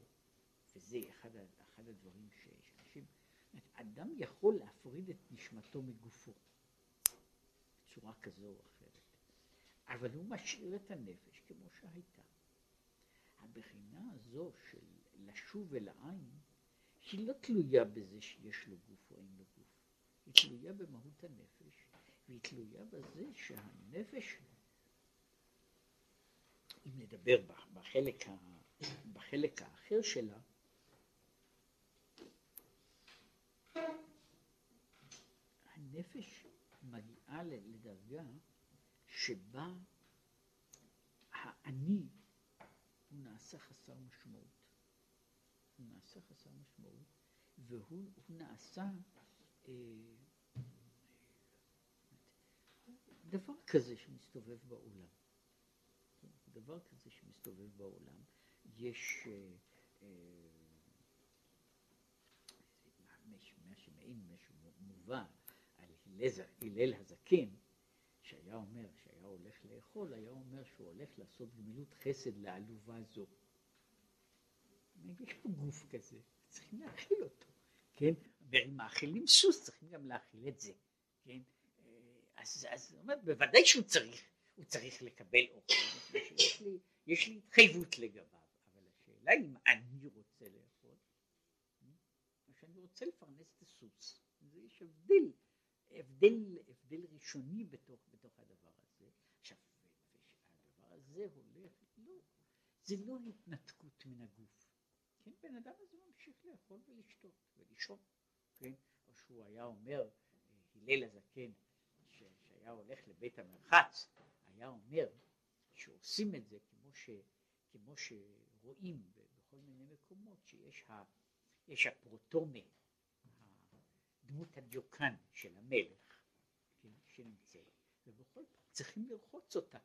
וזה אחד, אחד הדברים שיש, אנשים, אדם יכול להפריד את נשמתו מגופו בצורה כזו או אחרת, אבל הוא משאיר את הנפש כמו שהייתה. הבחינה הזו של לשוב אל העין, היא לא תלויה בזה שיש לו גוף או אין לו גוף, היא תלויה במהות הנפש, והיא תלויה בזה שהנפש, אם נדבר בחלק, ה, בחלק האחר שלה, הנפש מגיעה לדרגה שבה האני הוא נעשה חסר משמעות. הוא נעשה חסר משמעות, והוא נעשה דבר כזה שמסתובב בעולם. דבר כזה שמסתובב בעולם. יש אה, אה, מה שמעין משהו מובא על הלל הזקן, שהיה אומר, שהיה הולך לאכול, היה אומר שהוא הולך לעשות גמילות חסד לעלובה זו. יש פה גוף כזה, צריכים להאכיל אותו, כן? אם מאכילים סוס, צריכים גם להאכיל את זה, כן? אז, אז אומרת, בוודאי שהוא צריך, הוא צריך לקבל אוכל, יש לי, יש לי התחייבות לגביו, אבל השאלה אם אני רוצה לאכול, או שאני רוצה לפרנס את הסוס, יש הבדל, הבדל, הבדל ראשוני בתוך, בתוך הדבר הזה. עכשיו, הדבר הזה הולך, לא, זה לא התנתקות מן הגוף, כן, בן אדם הזה ממשיך לאכול ולשתות ולישון, כן, או שהוא היה אומר, הלל הזקן, היה הולך לבית המרחץ, היה אומר שעושים את זה כמו, ש, כמו שרואים בכל מיני מקומות שיש יש הפרוטומה, דמות הדיוקן של המלך, כן, שנמצאת, ובכל פעם צריכים לרחוץ אותה,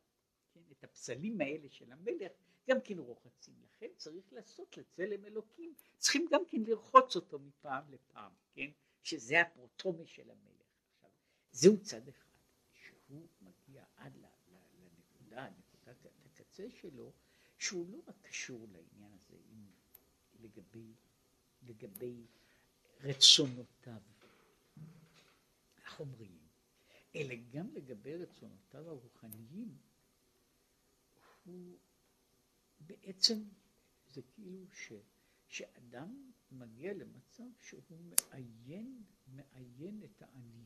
כן, את הפסלים האלה של המלך גם כן רוחצים, לכן צריך לעשות לצלם אלוקים, צריכים גם כן לרחוץ אותו מפעם לפעם, כן, שזה הפרוטומה של המלך. עכשיו, זהו צד אחד, שהוא מגיע עד לנקודה, נקודת הקצה שלו, שהוא לא רק קשור לעניין הזה עם, לגבי, לגבי רצונותיו החומריים, אלא גם לגבי רצונותיו הרוחניים, הוא בעצם, זה כאילו ש, שאדם מגיע למצב שהוא מעיין, מעיין את האני.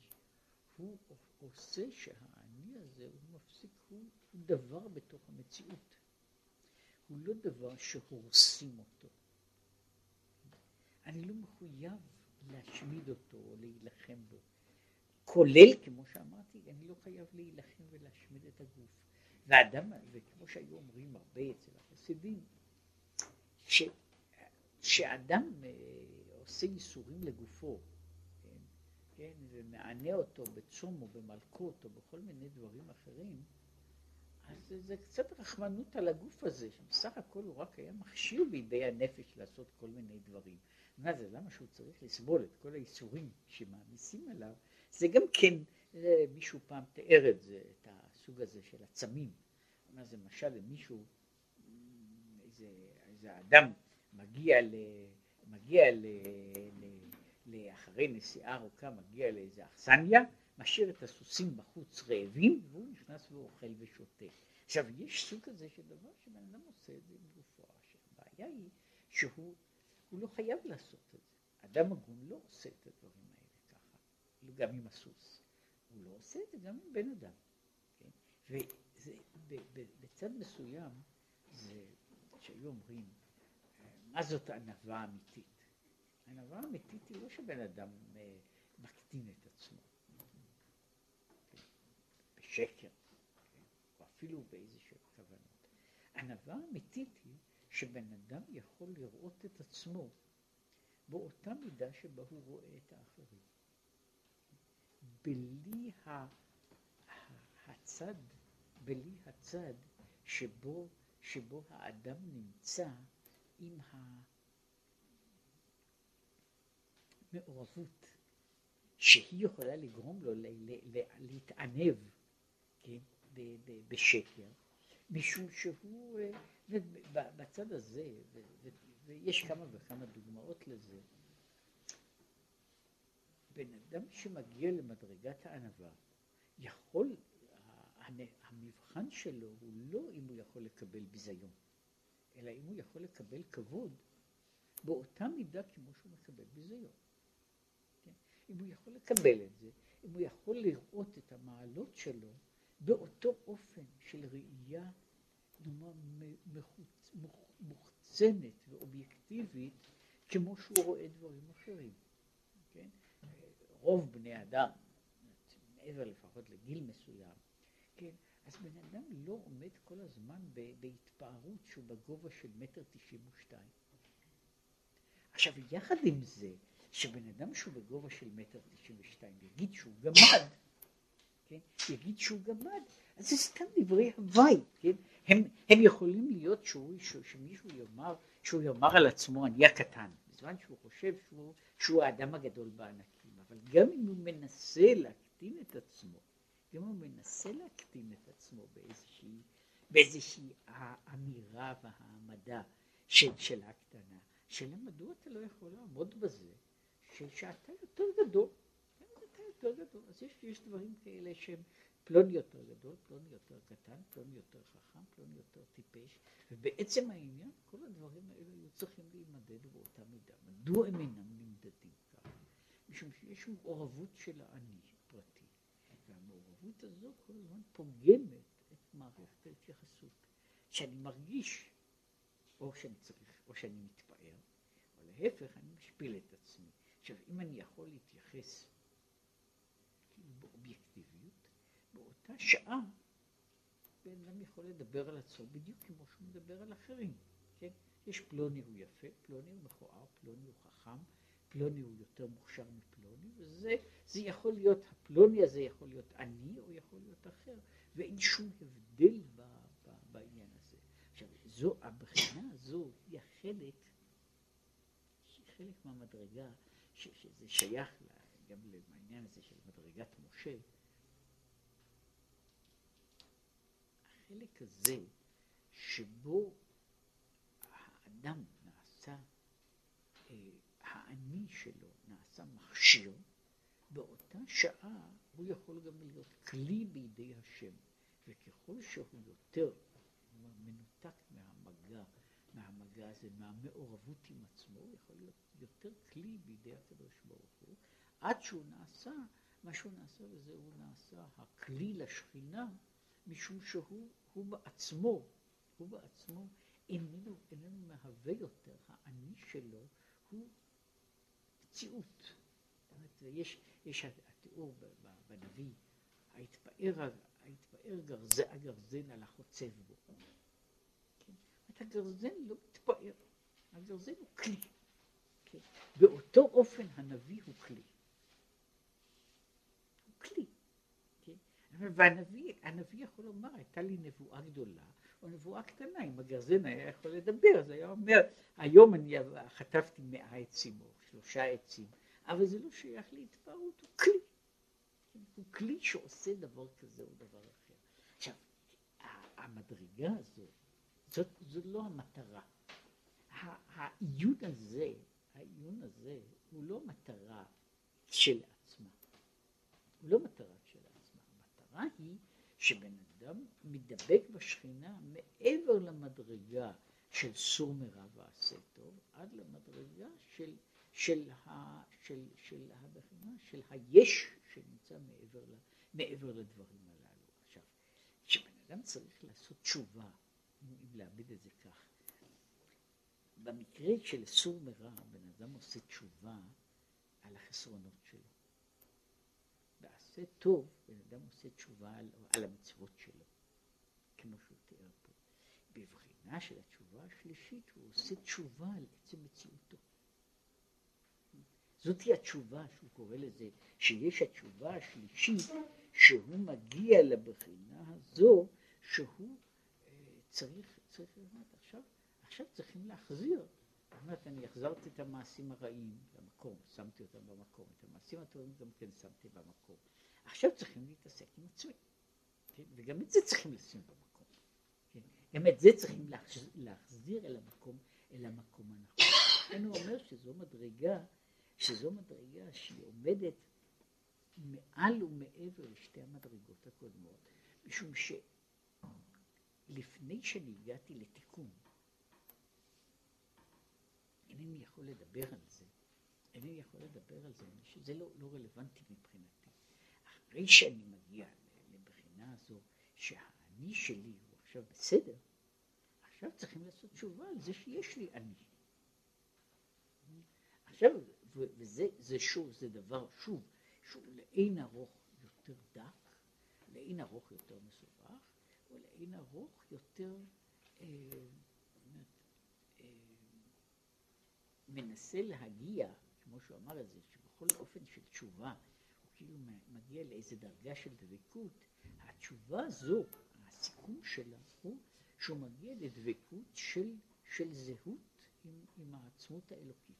הוא עושה שהאני הזה הוא מפסיק, הוא, הוא דבר בתוך המציאות. הוא לא דבר שהורסים אותו. אני לא מחויב להשמיד אותו או להילחם בו. כולל, כמו שאמרתי, אני לא חייב להילחם ולהשמיד את הגוף. ואדם, וכמו שהיו אומרים הרבה אצל החסידים, ש, אה, עושה ייסורים לגופו, כן, כן, ומענה אותו בצום או במלכות או בכל מיני דברים אחרים, אז זה, זה קצת רחמנות על הגוף הזה, שבסך הכל הוא רק היה מכשיר בידי הנפש לעשות כל מיני דברים. מה זה, למה שהוא צריך לסבול את כל האיסורים שמעמיסים עליו? זה גם כן, אה, מישהו פעם תיאר את זה, את הסוג הזה של הצמים. מה זה משל למישהו, איזה, איזה אדם מגיע, ל, מגיע ל, ל, לאחרי נסיעה ארוכה, מגיע לאיזה אכסניה, משאיר את הסוסים בחוץ רעבים, והוא נכנס ואוכל ושותה. עכשיו, יש סוג כזה של דבר שבן אדם עושה את זה עם גופו. הבעיה היא שהוא לא חייב לעשות את זה. אדם הגון לא עושה את הדברים האלה ככה, גם עם הסוס. הוא לא עושה את זה גם עם בן אדם. כן? וזה, בצד מסוים, זה, שהיו אומרים, מה זאת ענווה אמיתית? ענווה אמיתית היא לא שבן אדם אה, מקטין את עצמו. בשקר? או אפילו באיזשהו כוונות. ענווה אמיתית היא שבן אדם יכול לראות את עצמו באותה מידה שבה הוא רואה את האחרים. בלי הצד, בלי הצד שבו, שבו האדם נמצא עם המעורבות שהיא יכולה לגרום לו להתענב כן, בשקר, משום שהוא, אה, בצד הזה, ויש כמה וכמה דוגמאות לזה, בן אדם שמגיע למדרגת הענווה, יכול, המבחן שלו הוא לא אם הוא יכול לקבל ביזיון, אלא אם הוא יכול לקבל כבוד באותה מידה כמו שהוא מקבל ביזיון. כן? אם הוא יכול לקבל את זה, אם הוא יכול לראות את המעלות שלו באותו אופן של ראייה, נאמר, מוחצנת ואובייקטיבית, כמו שהוא רואה דברים אחרים. כן? רוב בני אדם, מעבר לפחות לגיל מסוים, כן? אז בן אדם לא עומד כל הזמן בהתפארות שהוא בגובה של מטר תשעים ושתיים. עכשיו, יחד עם זה, שבן אדם שהוא בגובה של מטר תשעים ושתיים יגיד שהוא גמד, כן? יגיד שהוא גמד, אז זה סתם דברי הוואי, כן? הם, הם יכולים להיות שהוא, שמישהו יאמר, שהוא יאמר על עצמו אני הקטן, בזמן שהוא חושב שהוא, שהוא האדם הגדול בענקים, אבל גם אם הוא מנסה להקטין את עצמו, גם הוא מנסה להקטין את עצמו באיזושהי, באיזושהי האמירה והעמדה של, של הקטנה, שאלה מדוע אתה לא יכול לעמוד בזה, שאתה יותר גדול, אתה יותר גדול, אז יש, יש דברים כאלה שהם פלוני יותר גדול, פלוני יותר קטן, פלוני יותר חכם, פלוני יותר טיפש, ובעצם העניין, כל הדברים האלה היו צריכים להימדד באותה מידה. מדוע הם אינם נמדדים ככה? משום שיש מעורבות של האני הפרטי, והמעורבות הזו כל הזמן פוגמת את מערכת ההתייחסות. שאני מרגיש, או שאני צריך, או שאני מתפאר, או להפך, אני משפיל את עצמי. עכשיו, אם אני יכול להתייחס כאילו באובייקטיביות, באותה שעה בן אדם יכול לדבר על עצמו בדיוק כמו שהוא מדבר על אחרים, כן? יש פלוני הוא יפה, פלוני הוא מכוער, פלוני הוא חכם, פלוני הוא יותר מוכשר מפלוני, וזה זה יכול להיות, הפלוני הזה יכול להיות אני או יכול להיות אחר, ואין שום הבדל ב, ב, בעניין הזה. עכשיו, זו, הבחינה הזו היא החלק, היא חלק מהמדרגה, ש, שזה שייך גם לעניין הזה של מדרגת משה. החלק הזה שבו האדם נעשה, אה, האני שלו נעשה מכשיר, באותה שעה הוא יכול גם להיות כלי בידי השם, וככל שהוא יותר מנותק מהמגע, מהמגע הזה, מהמעורבות עם עצמו, הוא יכול להיות יותר כלי בידי הקדוש ברוך הוא, עד שהוא נעשה, מה שהוא נעשה וזה הוא נעשה הכלי לשכינה, משום שהוא הוא בעצמו, הוא בעצמו איננו, איננו מהווה יותר, האני שלו הוא מציאות. יש, יש התיאור בנביא, ההתפאר, ההתפאר גרזן, הגרזן על החוצב בו. כן? את הגרזן לא מתפאר, הגרזן הוא כלי. כן? באותו אופן הנביא הוא כלי. הוא כלי. כן? והנביא הנביא יכול לומר, הייתה לי נבואה גדולה, או נבואה קטנה, אם הגרזן היה יכול לדבר, אז היה אומר, היום אני חטפתי מאה עצים או שלושה עצים, אבל זה לא שייך להתפארות, הוא כלי. הוא כלי שעושה דבר כזה או דבר אחר. עכשיו, המדרגה הזו, זאת, זאת לא המטרה. העיון הזה, העיון הזה, הוא לא מטרה כשלעצמה. הוא לא מטרה כשלעצמה. המטרה היא שבן אדם מדבק בשכינה מעבר למדרגה של סור מרע ועשה טוב, עד למדרגה של, של, ה, של, של, הבחינה, של היש שנמצא מעבר, מעבר לדברים הללו. עכשיו, כשבן אדם צריך לעשות תשובה, אם להעמיד את זה כך, במקרה של סור מרע, בן אדם עושה תשובה על החסרונות שלו. בעשה טוב, בן אדם עושה תשובה על, על המצוות שלו, כמו שהוא תיאר פה. בבחינה של התשובה השלישית, הוא עושה תשובה על עצם מציאותו. זאתי התשובה שהוא קורא לזה, שיש התשובה השלישית, שהוא מגיע לבחינה הזו, שהוא אה, צריך, צריך לומר, עכשיו, עכשיו צריכים להחזיר. זאת אומרת, אני החזרתי את המעשים הרעים למקום, שמתי אותם במקום, את המעשים הטובים גם כן שמתי במקום. עכשיו צריכים להתעסק עם עצמי, כן? וגם את זה צריכים לשים במקום. כן? גם את זה צריכים להחזיר, להחזיר אל המקום, אל המקום הנכון. לכן הוא אומר שזו מדרגה שזו מדרגה שהיא עומדת מעל ומעבר לשתי המדרגות הקודמות, משום שלפני שאני הגעתי לתיקון, אינני יכול לדבר על זה, אינני יכול לדבר על זה, שזה לא, לא רלוונטי מבחינתי. אחרי שאני מגיע לבחינה הזו, שהאני שלי הוא עכשיו בסדר, עכשיו צריכים לעשות תשובה על זה שיש לי אני. עכשיו, וזה זה שוב, זה דבר, שוב, שהוא לאין ארוך יותר דק, לאין ארוך יותר מסובך, ולאין ארוך יותר אה, מנסה להגיע, כמו שהוא אמר את זה, שבכל אופן של תשובה, הוא כאילו מגיע לאיזה דרגה של דבקות, התשובה הזו, הסיכום שלה הוא שהוא מגיע לדבקות של, של זהות עם, עם העצמות האלוקית.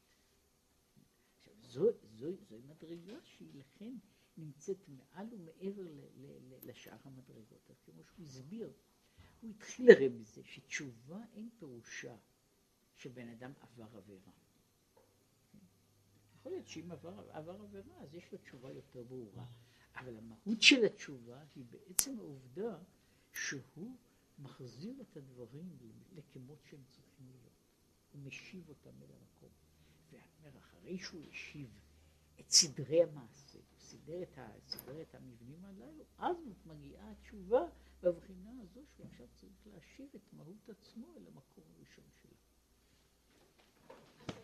זו, זו, זו מדרגה שהיא לכן נמצאת מעל ומעבר ל, ל, ל, לשאר המדרגות. אז כמו שהוא הסביר, הוא התחיל הרי בזה שתשובה אין פירושה שבן אדם עבר עבירה. יכול להיות שאם עבר, עבר עבירה אז יש לו תשובה יותר ברורה, אבל המהות של התשובה היא בעצם העובדה שהוא מחזיר את הדברים לכמות שהם צריכים להיות, הוא משיב אותם אל המקום. ואומר, אחרי שהוא השיב את סדרי המעשה, הוא סידר את, ה, סידר את המבנים הללו, אז מגיעה התשובה בבחינה הזו שהוא עכשיו צריך להשיב את מהות עצמו אל המקום הראשון שלו.